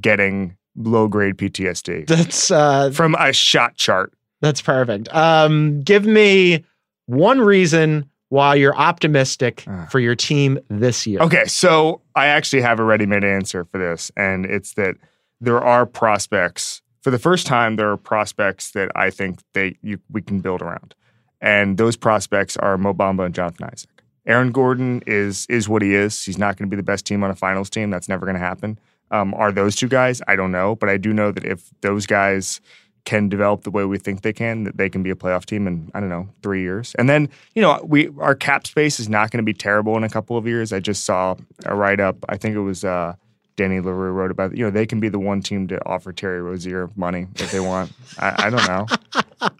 getting low grade PTSD That's uh, from a shot chart. that's perfect. Um, give me one reason why you're optimistic Ah. for your team this year. Okay, so I actually have a ready-made answer for this, and it's that there are prospects. For the first time, there are prospects that I think they you, we can build around, and those prospects are Mo Bamba and Jonathan Isaac. Aaron Gordon is is what he is. He's not going to be the best team on a finals team. That's never going to happen. Um, are those two guys? I don't know, but I do know that if those guys can develop the way we think they can, that they can be a playoff team in I don't know three years. And then you know we our cap space is not going to be terrible in a couple of years. I just saw a write up. I think it was uh, Danny Leroux wrote about it. You know they can be the one team to offer Terry Rozier money if they want. I, I don't know.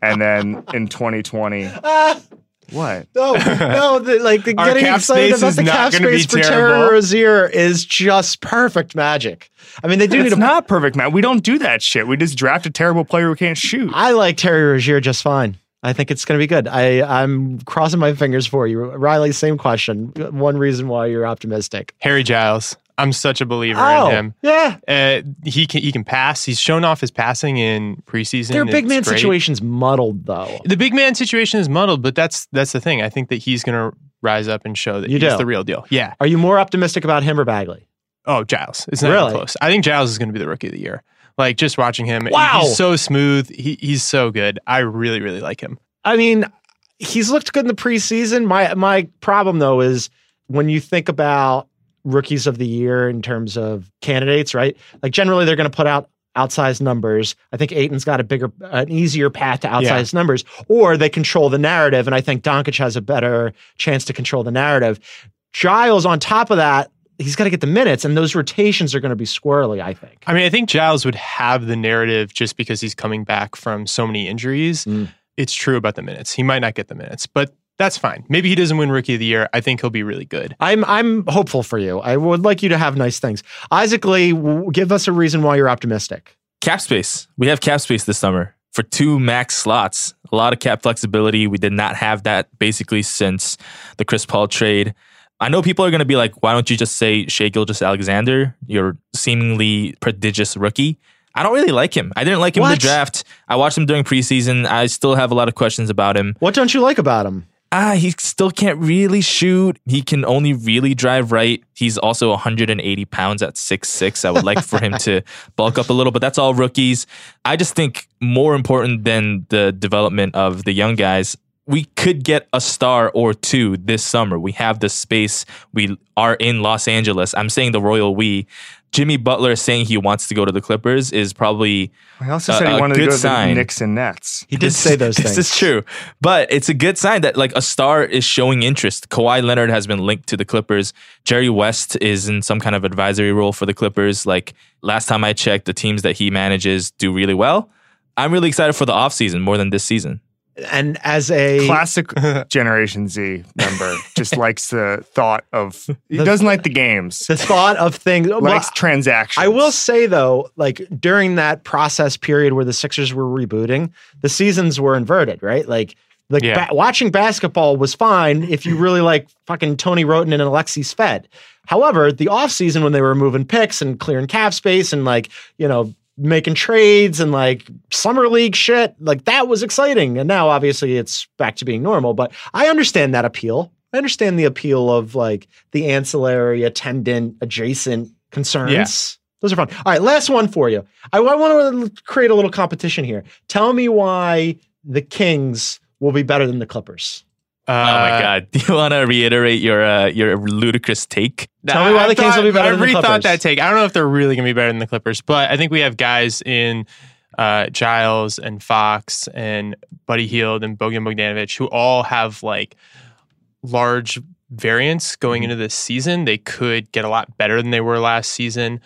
And then in 2020, what? No, no, the, like the getting excited about the cap space for. Terry Rozier is just perfect magic. I mean, they do need It's a. not perfect, man. We don't do that shit. We just draft a terrible player who can't shoot. I like Terry Rozier just fine. I think it's going to be good. I I'm crossing my fingers for you, Riley. Same question. One reason why you're optimistic. Harry Giles. I'm such a believer Oh, in him. yeah. Uh, he can he can pass. He's shown off his passing in preseason. Their big It's man great. situation's muddled though. The big man situation is muddled, but that's that's the thing. I think that he's going to rise up and show that You he's do? the real deal. Yeah. Are you more optimistic about him or Bagley? Oh, Giles. It's not Really? close. I think Giles is going to be the rookie of the year. Like just watching him, Wow. he's so smooth. He, he's so good. I really really like him. I mean, he's looked good in the preseason. My my problem though is when you think about rookies of the year in terms of candidates, right? Like generally they're going to put out outsized numbers. I think Ayton's got a bigger, an easier path to outsized numbers, or they control the narrative. And I think Doncic has a better chance to control the narrative. Giles, on top of that, he's got to get the minutes, and those rotations are going to be squirrely. I think. I mean, I think Giles would have the narrative just because he's coming back from so many injuries. Mm. It's true about the minutes. He might not get the minutes, but that's fine. Maybe he doesn't win Rookie of the Year. I think he'll be really good. I'm I'm hopeful for you. I would like you to have nice things. Isaac Lee, give us a reason why you're optimistic. Cap space. We have cap space this summer for two max slots. A lot of cap flexibility. We did not have that basically since the Chris Paul trade. I know people are going to be like, why don't you just say Shai Gilgeous-Alexander, your seemingly prodigious rookie? I don't really like him. I didn't like him in the draft. I watched him during preseason. I still have a lot of questions about him. What don't you like about him? Ah, he still can't really shoot. He can only really drive right. He's also 180 pounds at 6'6. I would like for him to bulk up a little, but that's all rookies. I just think more important than the development of the young guys, we could get a star or two this summer. We have the space. We are in Los Angeles. I'm saying the royal we. Jimmy Butler saying he wants to go to the Clippers is probably He also a- said he wanted to good go to the Knicks and Nets. He did This- say those this is true, but it's a good sign that like a star is showing interest. Kawhi Leonard has been linked to the Clippers. Jerry West is in some kind of advisory role for the Clippers. Like last time I checked, the teams that he manages do really well. I'm really excited for the offseason more than this season. And as a Classic Generation Z member just likes the thought of he doesn't like the games. the thought of things. well, likes transactions. I will say though, like during that process period where the Sixers were rebooting, the seasons were inverted, right? Like, like Yeah. ba- watching basketball was fine if you really like fucking Tony Wroten and Alexey Shved. However, the offseason when they were moving picks and clearing cap space and like, you know, making trades and like summer league shit, like that was exciting. And now obviously it's back to being normal, but I understand that appeal. I understand the appeal of like the ancillary, attendant, adjacent concerns. Those are fun. All right, last one for you. I, I want to create a little competition here. Tell me why the Kings will be better than the Clippers. Uh, oh my god! Do you want to reiterate your uh, your ludicrous take? Tell me why the Kings will be better I than the rethought Clippers. that take. I don't know if they're really going to be better than the Clippers, but I think we have guys in uh, Giles and Fox and Buddy Hield and Bogan Bogdanovich who all have like large variance going Mm-hmm. into this season. They could get a lot better than they were last season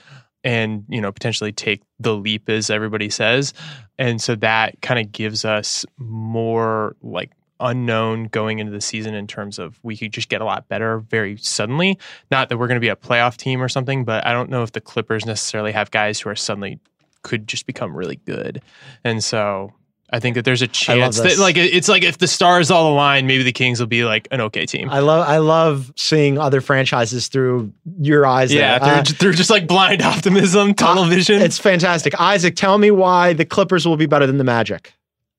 and, you know, potentially take the leap as everybody says. And so that kind of gives us more like unknown going into the season in terms of we could just get a lot better very suddenly. Not that we're going to be a playoff team or something, but I don't know if the Clippers necessarily have guys who are suddenly could just become really good. And so I think that there's a chance that like it's like if the stars all align, maybe the Kings will be like an okay team. I love I love seeing other franchises through your eyes. yeah, there. they're, Uh, ju- they're just like blind optimism, tunnel vision. it's fantastic. Isaac, tell me why the Clippers will be better than the Magic.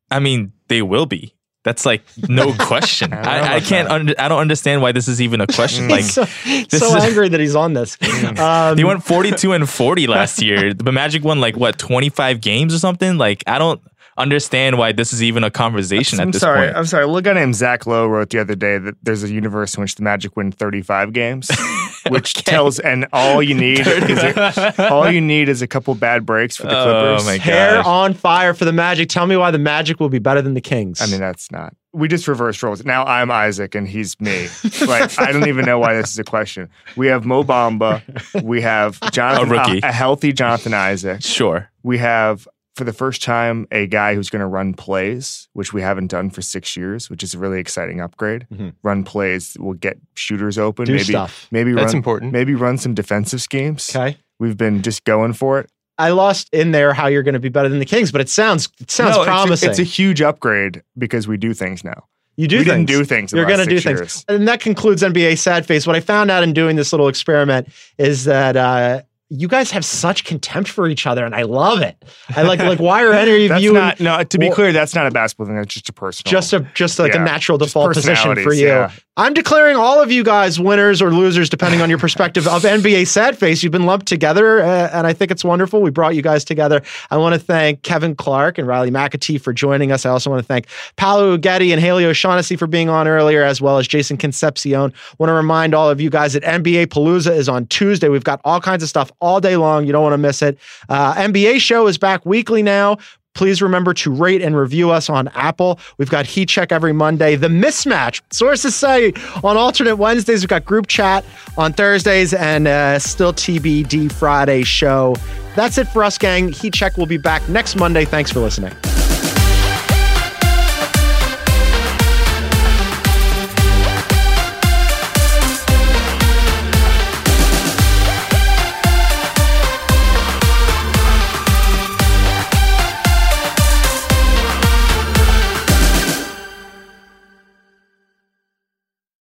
I mean, they will be. That's like no question. I I, I can't. Under, I don't understand why this is even a question. Like He's so, so is- angry that he's on this. Um, they went 42 and 40 last year. The Magic won like what 25 games or something. Like I don't understand why this is even a conversation I'm at this sorry. point. I'm sorry. A little guy named Zach Lowe wrote the other day that there's a universe in which the Magic win 35 games, which Okay. tells and all you need is a, all you need is a couple bad breaks for the Oh, Clippers. my hair on fire for the Magic. Tell me why the Magic will be better than the Kings. I mean, that's not. We just reversed roles. Now I'm Isaac and he's me. like I don't even know why this is a question. We have Mo Bamba. We have Jonathan, A rookie. a, healthy Jonathan Isaac. Sure. We have for the first time a guy who's going to run plays, which we haven't done for six years, which is a really exciting upgrade. Mhm. Run plays will get shooters open. Do maybe stuff. maybe That's run, important. Maybe run some defensive schemes. okay. We've been just going for it. I lost in there how you're going to be better than the Kings, but it sounds it sounds No, it's a- promising. It's a, huge upgrade because we do things now. you do we things. didn't do things. in You're going to do six things. years. And that concludes NBA Sad Face. What I found out in doing this little experiment is that uh, you guys have such contempt for each other, and I love it. I like like why are any of you not no. To be Well- clear, that's not a basketball thing. That's just a personal. just a just like a natural default position for you? yeah. I'm declaring all of you guys winners or losers depending on your perspective of NBA Sad Face. You've been lumped together, uh, and I think it's wonderful. We brought you guys together. I want to thank Kevin Clark and Riley McAtee for joining us. I also want to thank Paolo Uggetti and Haley O'Shaughnessy for being on earlier, as well as Jason Concepcion. want to remind all of you guys that NBA Palooza is on Tuesday. We've got all kinds of stuff all day long. You don't want to miss it. Uh, NBA show is back weekly now. Please remember to rate and review us on Apple. We've got Heat Check every Monday. The Mismatch, sources say, on alternate Wednesdays. We've got group chat on Thursdays and uh, still TBD Friday show. That's it for us, gang. Heat Check will be back next Monday. Thanks for listening.